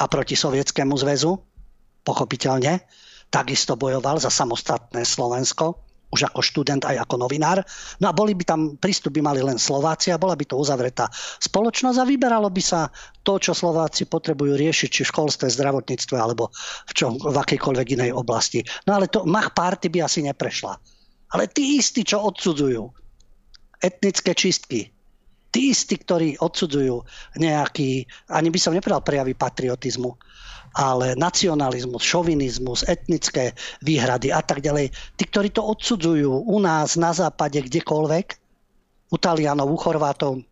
a proti Sovietskému zväzu, pochopiteľne. takisto bojoval za samostatné Slovensko už ako študent aj ako novinár. No a boli by tam, prístup by mali len Slováci a bola by to uzavretá spoločnosť a vyberalo by sa to, čo Slováci potrebujú riešiť, či v školstve, zdravotníctve alebo v, čom, v akejkoľvek inej oblasti. No ale to mach party by asi neprešla. Ale tí istí, čo odsudzujú etnické čistky, tí istí, ktorí odsudzujú nejaký, ani by som nepovedal prejavy patriotizmu, ale nacionalizmus, šovinizmus, etnické výhrady a tak ďalej, tí, ktorí to odsudzujú u nás na západe kdekoľvek, u Talianov, u Chorvátov,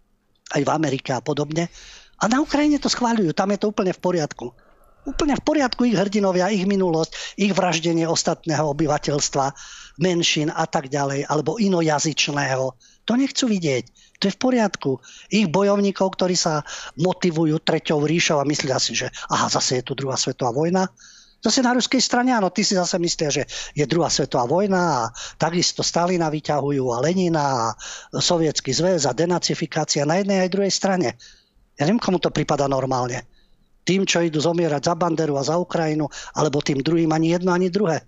aj v Amerike a podobne, a na Ukrajine to schváľujú, tam je to úplne v poriadku. Úplne v poriadku ich hrdinovia, ich minulosť, ich vraždenie ostatného obyvateľstva, menšín a tak ďalej, alebo inojazyčného. To nechcú vidieť. To je v poriadku. Ich bojovníkov, ktorí sa motivujú treťou ríšou a myslia si, že aha, zase je tu druhá svetová vojna. Zase na ruskej strane, áno, ty si zase myslia, že je druhá svetová vojna a takisto Stalina vyťahujú a Lenina a Sovietský zväz a denacifikácia na jednej aj druhej strane. Ja neviem, komu to prípada normálne. Tým, čo idú zomierať za Banderu a za Ukrajinu, alebo tým druhým ani jedno, ani druhé.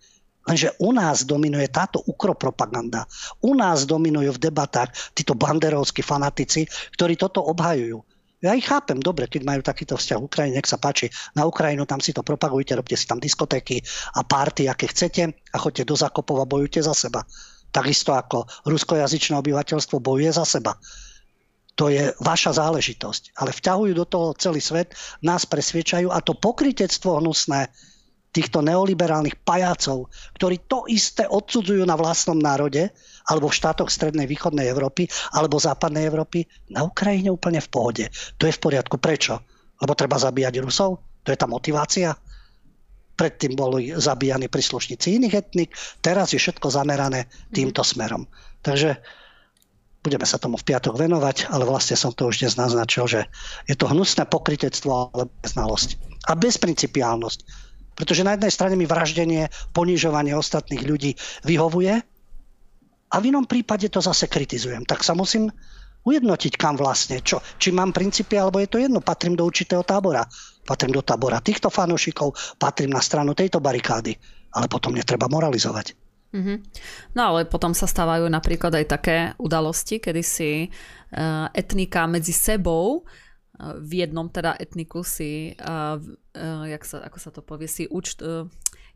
Lenže u nás dominuje táto ukropropaganda. U nás dominujú v debatách títo banderovskí fanatici, ktorí toto obhajujú. Ja ich chápem, dobre, keď majú takýto vzťah Ukrajine, nech sa páči. Na Ukrajinu tam si to propagujte, robte si tam diskotéky a párty, aké chcete a choďte do zakopov a bojujte za seba. Takisto ako ruskojazyčné obyvateľstvo bojuje za seba. To je vaša záležitosť. Ale vťahujú do toho celý svet, nás presviečajú a to pokritectvo hnusné, týchto neoliberálnych pajacov, ktorí to isté odsudzujú na vlastnom národe, alebo v štátoch strednej východnej Európy, alebo západnej Európy, na Ukrajine úplne v pohode. To je v poriadku. Prečo? Lebo treba zabíjať Rusov? To je tá motivácia? Predtým boli zabíjani príslušníci iných etnik, teraz je všetko zamerané týmto mhm. smerom. Takže budeme sa tomu v piatok venovať, ale vlastne som to už dnes naznačil, že je to hnusné pokritectvo ale znalosť a bezprincipiálnosť pretože na jednej strane mi vraždenie, ponižovanie ostatných ľudí vyhovuje a v inom prípade to zase kritizujem. Tak sa musím ujednotiť, kam vlastne, čo, či mám princípy, alebo je to jedno, patrím do určitého tábora. Patrím do tábora týchto fanúšikov, patrím na stranu tejto barikády, ale potom netreba moralizovať. Mm-hmm. No ale potom sa stávajú napríklad aj také udalosti, kedy si uh, etnika medzi sebou v jednom teda etniku si, uh, uh, jak sa, ako sa to povie, si účt, uh,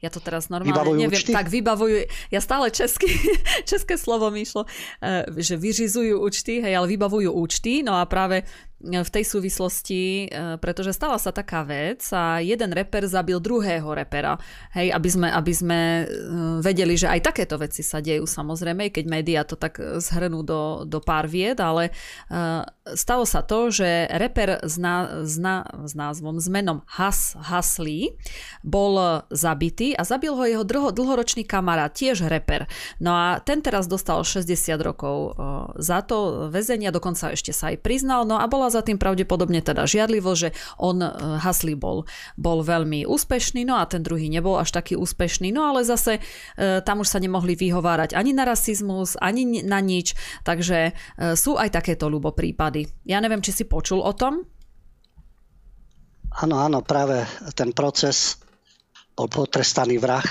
ja to teraz normálne vybavujú neviem, účty? tak vybavujú, ja stále česky, *laughs* české slovo mi išlo, uh, že vyžizujú účty, hej, ale vybavujú účty, no a práve v tej súvislosti, e, pretože stala sa taká vec a jeden reper zabil druhého repera. Hej, aby sme, aby sme e, vedeli, že aj takéto veci sa dejú samozrejme, keď médiá to tak zhrnú do, do pár vied, ale stalo sa to, že reper s, ná, s, ná, s názvom, s menom Has, Haslí bol zabitý a zabil ho jeho dlho, dlhoročný kamarát, tiež reper. No a ten teraz dostal 60 rokov za to väzenia, dokonca ešte sa aj priznal, no a bola za tým pravdepodobne teda žiadlivo, že on e, Hasli bol, bol veľmi úspešný, no a ten druhý nebol až taký úspešný, no ale zase e, tam už sa nemohli vyhovárať ani na rasizmus, ani na nič, takže e, sú aj takéto ľubo. Ja neviem, či si počul o tom? Áno, áno, práve ten proces bol potrestaný vrah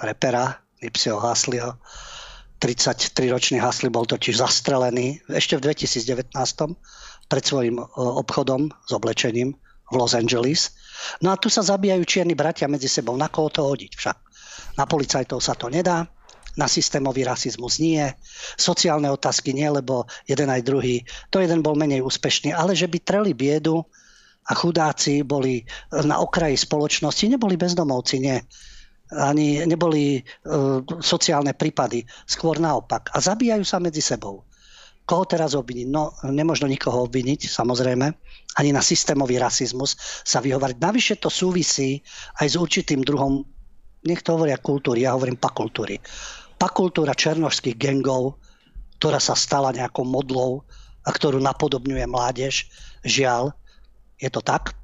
repera Nipsio Haslio. 33-ročný Hasli bol totiž zastrelený ešte v 2019 pred svojim e, obchodom s oblečením v Los Angeles. No a tu sa zabíjajú čierni bratia medzi sebou. Na koho to hodiť však? Na policajtov sa to nedá, na systémový rasizmus nie, sociálne otázky nie, lebo jeden aj druhý, to jeden bol menej úspešný, ale že by treli biedu a chudáci boli na okraji spoločnosti, neboli bezdomovci, nie. Ani neboli uh, sociálne prípady, skôr naopak. A zabíjajú sa medzi sebou. Koho teraz obviniť? No, nemožno nikoho obviniť, samozrejme. Ani na systémový rasizmus sa vyhovariť. Navyše to súvisí aj s určitým druhom, nech to hovoria kultúry, ja hovorím pakultúry. Pakultúra černožských gengov, ktorá sa stala nejakou modlou a ktorú napodobňuje mládež, žiaľ, je to tak,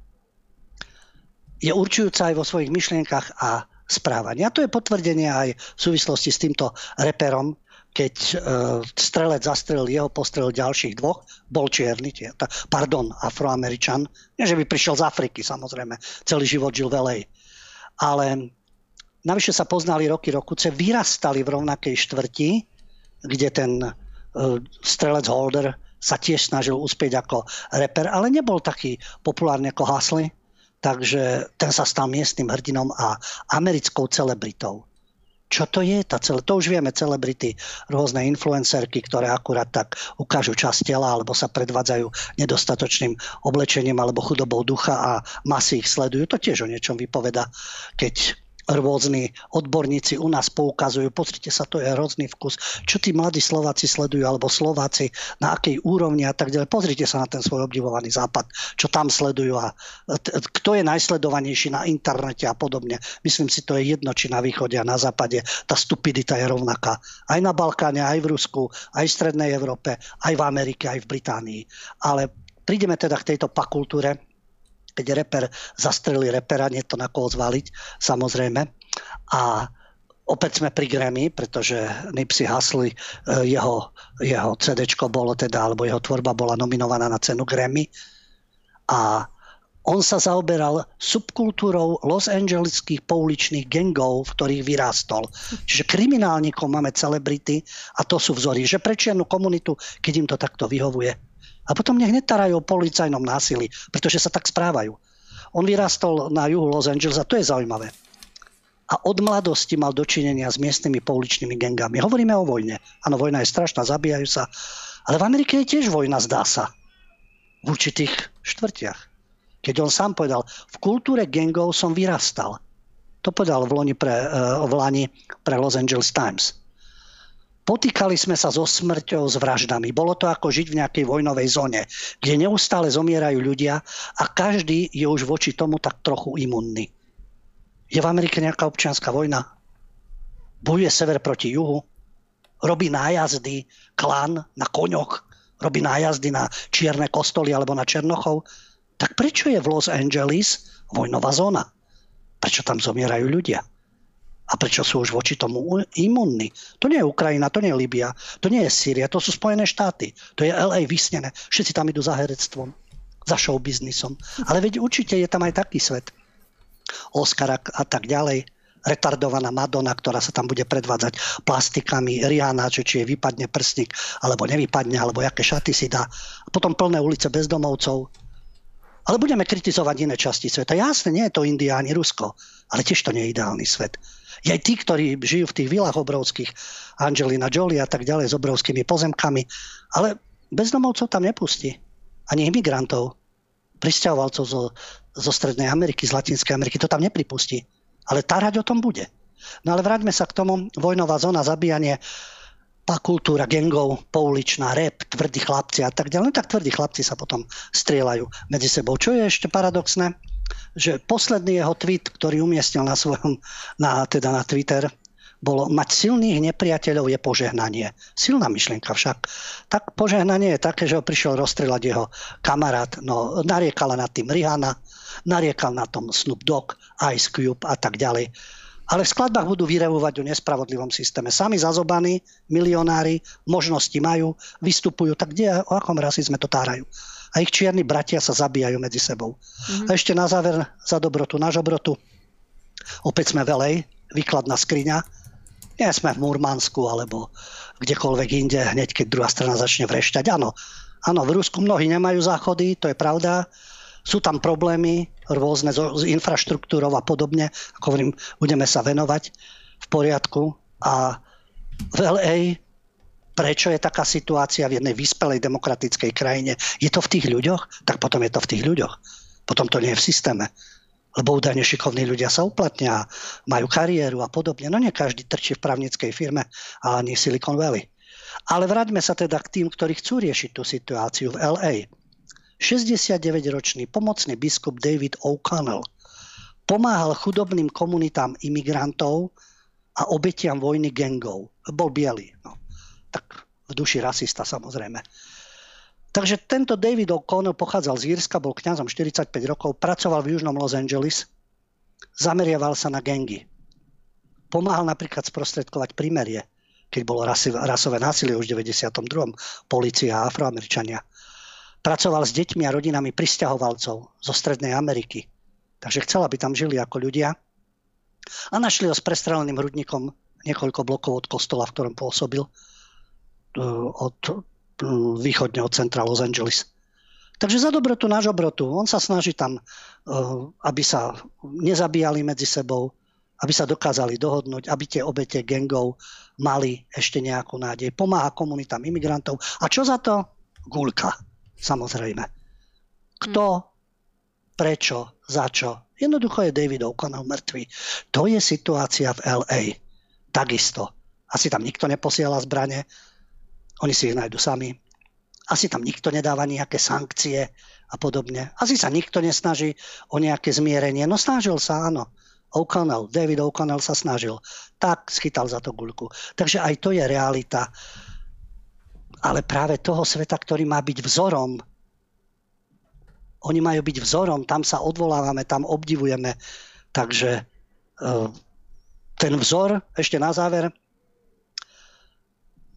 je určujúca aj vo svojich myšlienkach a správaní. A to je potvrdenie aj v súvislosti s týmto reperom, keď uh, strelec zastrelil jeho, postrelil ďalších dvoch, bol čierny, pardon, afroameričan. Nie, že by prišiel z Afriky, samozrejme. Celý život žil v LA. Ale navyše sa poznali roky rokuce, vyrastali v rovnakej štvrti, kde ten uh, strelec Holder sa tiež snažil uspieť ako reper, ale nebol taký populárny ako Hasly, takže ten sa stal miestnym hrdinom a americkou celebritou. Čo to je? Tá cele, to už vieme, celebrity, rôzne influencerky, ktoré akurát tak ukážu časť tela alebo sa predvádzajú nedostatočným oblečením alebo chudobou ducha a masy ich sledujú. To tiež o niečom vypoveda, keď rôzni odborníci u nás poukazujú, pozrite sa, to je hrozný vkus, čo tí mladí Slováci sledujú, alebo Slováci, na akej úrovni a tak ďalej. Pozrite sa na ten svoj obdivovaný západ, čo tam sledujú a kto je najsledovanejší na internete a podobne. Myslím si, to je jedno, či na východe a na západe. Tá stupidita je rovnaká. Aj na Balkáne, aj v Rusku, aj v Strednej Európe, aj v Amerike, aj v Británii. Ale prídeme teda k tejto pakultúre, keď reper zastrelí repera, nie to na koho zvaliť, samozrejme. A opäť sme pri Grammy, pretože Nipsey Hussle, jeho, jeho CD bolo teda, alebo jeho tvorba bola nominovaná na cenu Grammy. A on sa zaoberal subkultúrou Los Angeleských pouličných gangov, v ktorých vyrástol. Čiže kriminálnikov máme celebrity a to sú vzory, že pre komunitu, keď im to takto vyhovuje, a potom nech netarajú o policajnom násilí, pretože sa tak správajú. On vyrastol na juhu Los Angeles a to je zaujímavé. A od mladosti mal dočinenia s miestnymi pouličnými gengami. Hovoríme o vojne. Áno, vojna je strašná, zabíjajú sa. Ale v Amerike je tiež vojna, zdá sa. V určitých štvrtiach. Keď on sám povedal, v kultúre gengov som vyrastal. To povedal v, Loni pre, uh, v Lani pre Los Angeles Times. Potýkali sme sa so smrťou, s vraždami. Bolo to ako žiť v nejakej vojnovej zóne, kde neustále zomierajú ľudia a každý je už voči tomu tak trochu imunný. Je v Amerike nejaká občianská vojna? Bojuje sever proti juhu? Robí nájazdy klan na koňoch? Robí nájazdy na čierne kostoly alebo na Černochov? Tak prečo je v Los Angeles vojnová zóna? Prečo tam zomierajú ľudia? A prečo sú už voči tomu imunní? To nie je Ukrajina, to nie je Libia, to nie je Sýria, to sú Spojené štáty. To je LA vysnené. Všetci tam idú za herectvom, za showbiznisom. Ale veď určite je tam aj taký svet. Oscar a tak ďalej retardovaná Madonna, ktorá sa tam bude predvádzať plastikami, Rihanna, že či jej vypadne prstník, alebo nevypadne, alebo aké šaty si dá. A potom plné ulice bezdomovcov. Ale budeme kritizovať iné časti sveta. Jasne, nie je to India ani Rusko, ale tiež to nie je ideálny svet. I aj tí, ktorí žijú v tých vilách obrovských, Angelina Jolie a tak ďalej s obrovskými pozemkami, ale bezdomovcov tam nepustí. Ani imigrantov, pristahovalcov zo, zo Strednej Ameriky, z Latinskej Ameriky, to tam nepripustí. Ale tárať o tom bude. No ale vráťme sa k tomu, vojnová zóna, zabíjanie, kultúra gengov, pouličná, rep, tvrdí chlapci a tak ďalej. No tak tvrdí chlapci sa potom strieľajú medzi sebou. Čo je ešte paradoxné? Že posledný jeho tweet, ktorý umiestnil na svojom, na, teda na Twitter, bolo mať silných nepriateľov je požehnanie. Silná myšlienka však. Tak požehnanie je také, že ho prišiel rozstrelať jeho kamarát, no nariekala na tým Rihanna, nariekal na tom Snoop Dogg, Ice Cube a tak ďalej. Ale v skladbách budú vyrevovať o nespravodlivom systéme. Sami zazobaní, milionári, možnosti majú, vystupujú, tak kde, o akom rasizme to tárajú a ich čierni bratia sa zabíjajú medzi sebou. Mm-hmm. A ešte na záver za dobrotu, na žobrotu. Opäť sme velej, výkladná skriňa. Nie sme v Murmansku alebo kdekoľvek inde, hneď keď druhá strana začne vrešťať. Áno, áno, v Rusku mnohí nemajú záchody, to je pravda. Sú tam problémy rôzne s infraštruktúrou a podobne. Ako hovorím, budeme sa venovať v poriadku. A v LA prečo je taká situácia v jednej vyspelej demokratickej krajine. Je to v tých ľuďoch? Tak potom je to v tých ľuďoch. Potom to nie je v systéme. Lebo údajne šikovní ľudia sa uplatnia, majú kariéru a podobne. No nie každý trčí v právnickej firme, ale ani Silicon Valley. Ale vráťme sa teda k tým, ktorí chcú riešiť tú situáciu v LA. 69-ročný pomocný biskup David O'Connell pomáhal chudobným komunitám imigrantov a obetiam vojny gangov. Bol biely. No tak v duši rasista samozrejme. Takže tento David O'Connell pochádzal z Írska, bol kňazom 45 rokov, pracoval v južnom Los Angeles, zameriaval sa na gengy. Pomáhal napríklad sprostredkovať primerie, keď bolo rasové násilie už v 92. Polícia a afroameričania. Pracoval s deťmi a rodinami pristahovalcov zo Strednej Ameriky. Takže chcela, aby tam žili ako ľudia. A našli ho s prestreleným hrudníkom niekoľko blokov od kostola, v ktorom pôsobil od e, východne od centra Los Angeles. Takže za dobrotu na žobrotu. On sa snaží tam, e, aby sa nezabíjali medzi sebou, aby sa dokázali dohodnúť, aby tie obete gengov mali ešte nejakú nádej. Pomáha komunitám imigrantov. A čo za to? Gulka, samozrejme. Kto, prečo, za čo? Jednoducho je David O'Connell mŕtvý. To je situácia v LA. Takisto. Asi tam nikto neposiela zbranie, oni si ich nájdu sami. Asi tam nikto nedáva nejaké sankcie a podobne. Asi sa nikto nesnaží o nejaké zmierenie. No snažil sa, áno. O'Connell, David O'Connell sa snažil. Tak schytal za to guľku. Takže aj to je realita. Ale práve toho sveta, ktorý má byť vzorom, oni majú byť vzorom, tam sa odvolávame, tam obdivujeme. Takže e, ten vzor, ešte na záver,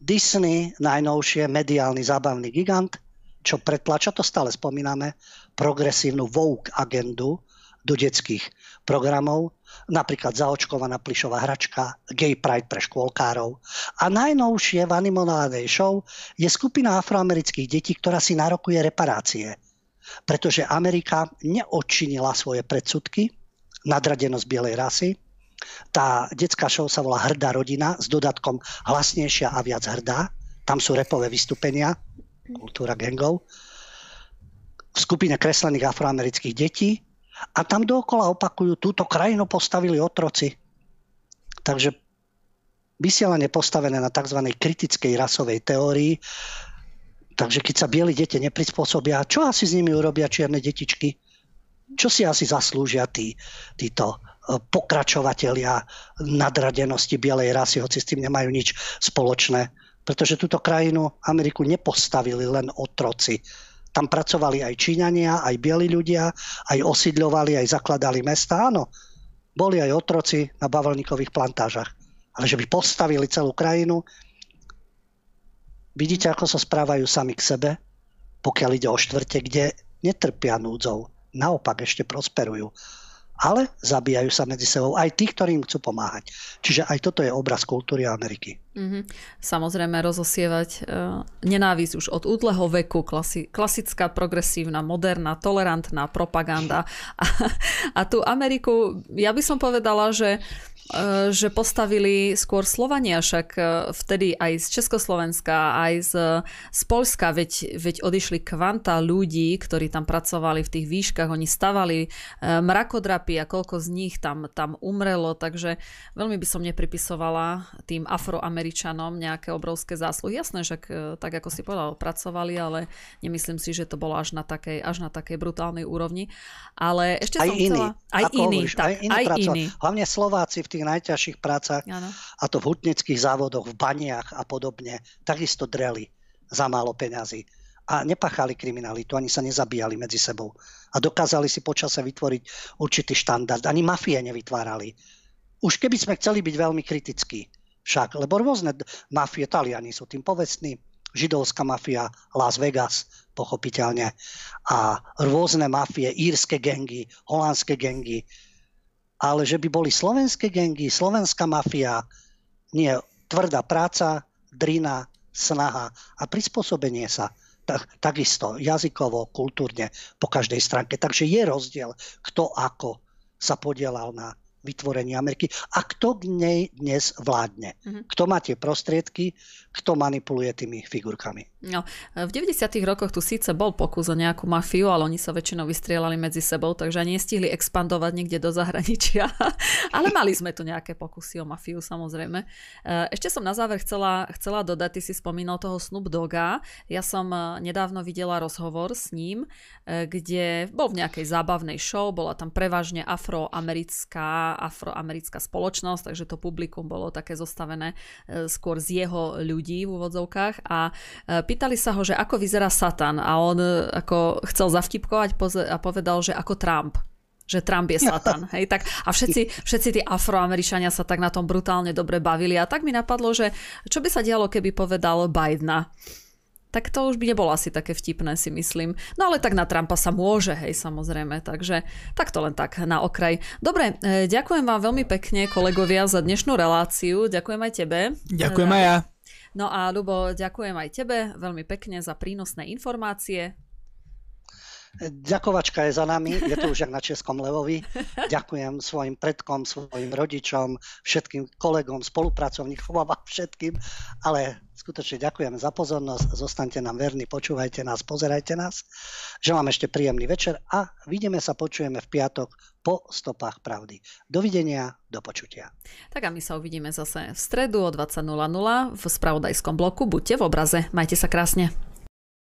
Disney, najnovšie mediálny zábavný gigant, čo pretlača, to stále spomíname, progresívnu Vogue agendu do detských programov, napríklad zaočkovaná plišová hračka, Gay Pride pre škôlkárov. A najnovšie v animovanej show je skupina afroamerických detí, ktorá si narokuje reparácie. Pretože Amerika neodčinila svoje predsudky, nadradenosť bielej rasy, tá detská show sa volá Hrdá rodina s dodatkom hlasnejšia a viac hrdá. Tam sú repové vystúpenia, kultúra gangov, v skupine kreslených afroamerických detí a tam dookola opakujú, túto krajinu postavili otroci. Takže vysielanie postavené na tzv. kritickej rasovej teórii. Takže keď sa bieli deti neprispôsobia, čo asi s nimi urobia čierne detičky? Čo si asi zaslúžia tí, títo pokračovatelia nadradenosti bielej rasy, hoci s tým nemajú nič spoločné. Pretože túto krajinu Ameriku nepostavili len otroci. Tam pracovali aj Číňania, aj bieli ľudia, aj osídľovali, aj zakladali mesta. Áno, boli aj otroci na bavlníkových plantážach. Ale že by postavili celú krajinu, vidíte, ako sa správajú sami k sebe, pokiaľ ide o štvrte, kde netrpia núdzou. Naopak ešte prosperujú ale zabíjajú sa medzi sebou aj tí, ktorí im chcú pomáhať. Čiže aj toto je obraz kultúry Ameriky. Mm-hmm. Samozrejme rozosievať uh, nenávisť už od útleho veku, klasi- klasická, progresívna, moderná, tolerantná propaganda. A, a tú Ameriku, ja by som povedala, že že postavili skôr Slovania, však eh, vtedy aj z Československa, aj z, z Polska, veď, veď odišli kvanta ľudí, ktorí tam pracovali v tých výškach, oni stavali eh, mrakodrapy a koľko z nich tam, tam umrelo, takže veľmi by som nepripisovala tým afroameričanom nejaké obrovské zásluhy. Jasné, že tak ako si povedal, pracovali, ale nemyslím si, že to bolo až na takej, až na takej brutálnej úrovni. Ale ešte aj som iný, chcela... Aj hovoríš, tak, aj iný. Hlavne Slováci v tých najťažších prácach, ano. a to v hutnických závodoch, v baniach a podobne, takisto dreli za málo peňazí. A nepachali kriminalitu, ani sa nezabíjali medzi sebou. A dokázali si počase vytvoriť určitý štandard. Ani mafie nevytvárali. Už keby sme chceli byť veľmi kritickí, však, lebo rôzne mafie, Taliani sú tým povestní, židovská mafia, Las Vegas, pochopiteľne, a rôzne mafie, írske gengy, holandské gengy, ale že by boli slovenské gengy, slovenská mafia, nie, tvrdá práca, drina, snaha a prispôsobenie sa. Tak, takisto jazykovo, kultúrne, po každej stránke. Takže je rozdiel, kto ako sa podielal na vytvorení Ameriky a kto k nej dnes vládne. Mm-hmm. Kto má tie prostriedky, kto manipuluje tými figurkami. No, v 90. rokoch tu síce bol pokus o nejakú mafiu, ale oni sa väčšinou vystrielali medzi sebou, takže ani nestihli expandovať niekde do zahraničia. *laughs* ale mali sme tu nejaké pokusy o mafiu, samozrejme. Ešte som na záver chcela, chcela dodať, ty si spomínal toho Snoop Doga. Ja som eh, nedávno videla rozhovor s ním, eh, kde bol v nejakej zábavnej show, bola tam prevažne afroamerická afroamerická spoločnosť, takže to publikum bolo také zostavené e, skôr z jeho ľudí v úvodzovkách a e, pýtali sa ho, že ako vyzerá Satan a on e, ako chcel zavtipkovať a povedal, že ako Trump že Trump je Satan. *laughs* Hej, tak, a všetci, všetci tí afroameričania sa tak na tom brutálne dobre bavili a tak mi napadlo, že čo by sa dialo, keby povedal Bidena tak to už by nebolo asi také vtipné, si myslím. No ale tak na Trumpa sa môže, hej, samozrejme, takže tak to len tak na okraj. Dobre, e, ďakujem vám veľmi pekne, kolegovia, za dnešnú reláciu. Ďakujem aj tebe. Ďakujem aj ja. No a Lubo, ďakujem aj tebe veľmi pekne za prínosné informácie. Ďakovačka je za nami, je to už jak na Českom Levovi. Ďakujem svojim predkom, svojim rodičom, všetkým kolegom, spolupracovníkom a všetkým, ale skutočne ďakujem za pozornosť, zostaňte nám verní, počúvajte nás, pozerajte nás. Želám ešte príjemný večer a vidíme sa, počujeme v piatok po stopách pravdy. Dovidenia, do počutia. Tak a my sa uvidíme zase v stredu o 20.00 v spravodajskom bloku. Buďte v obraze, majte sa krásne.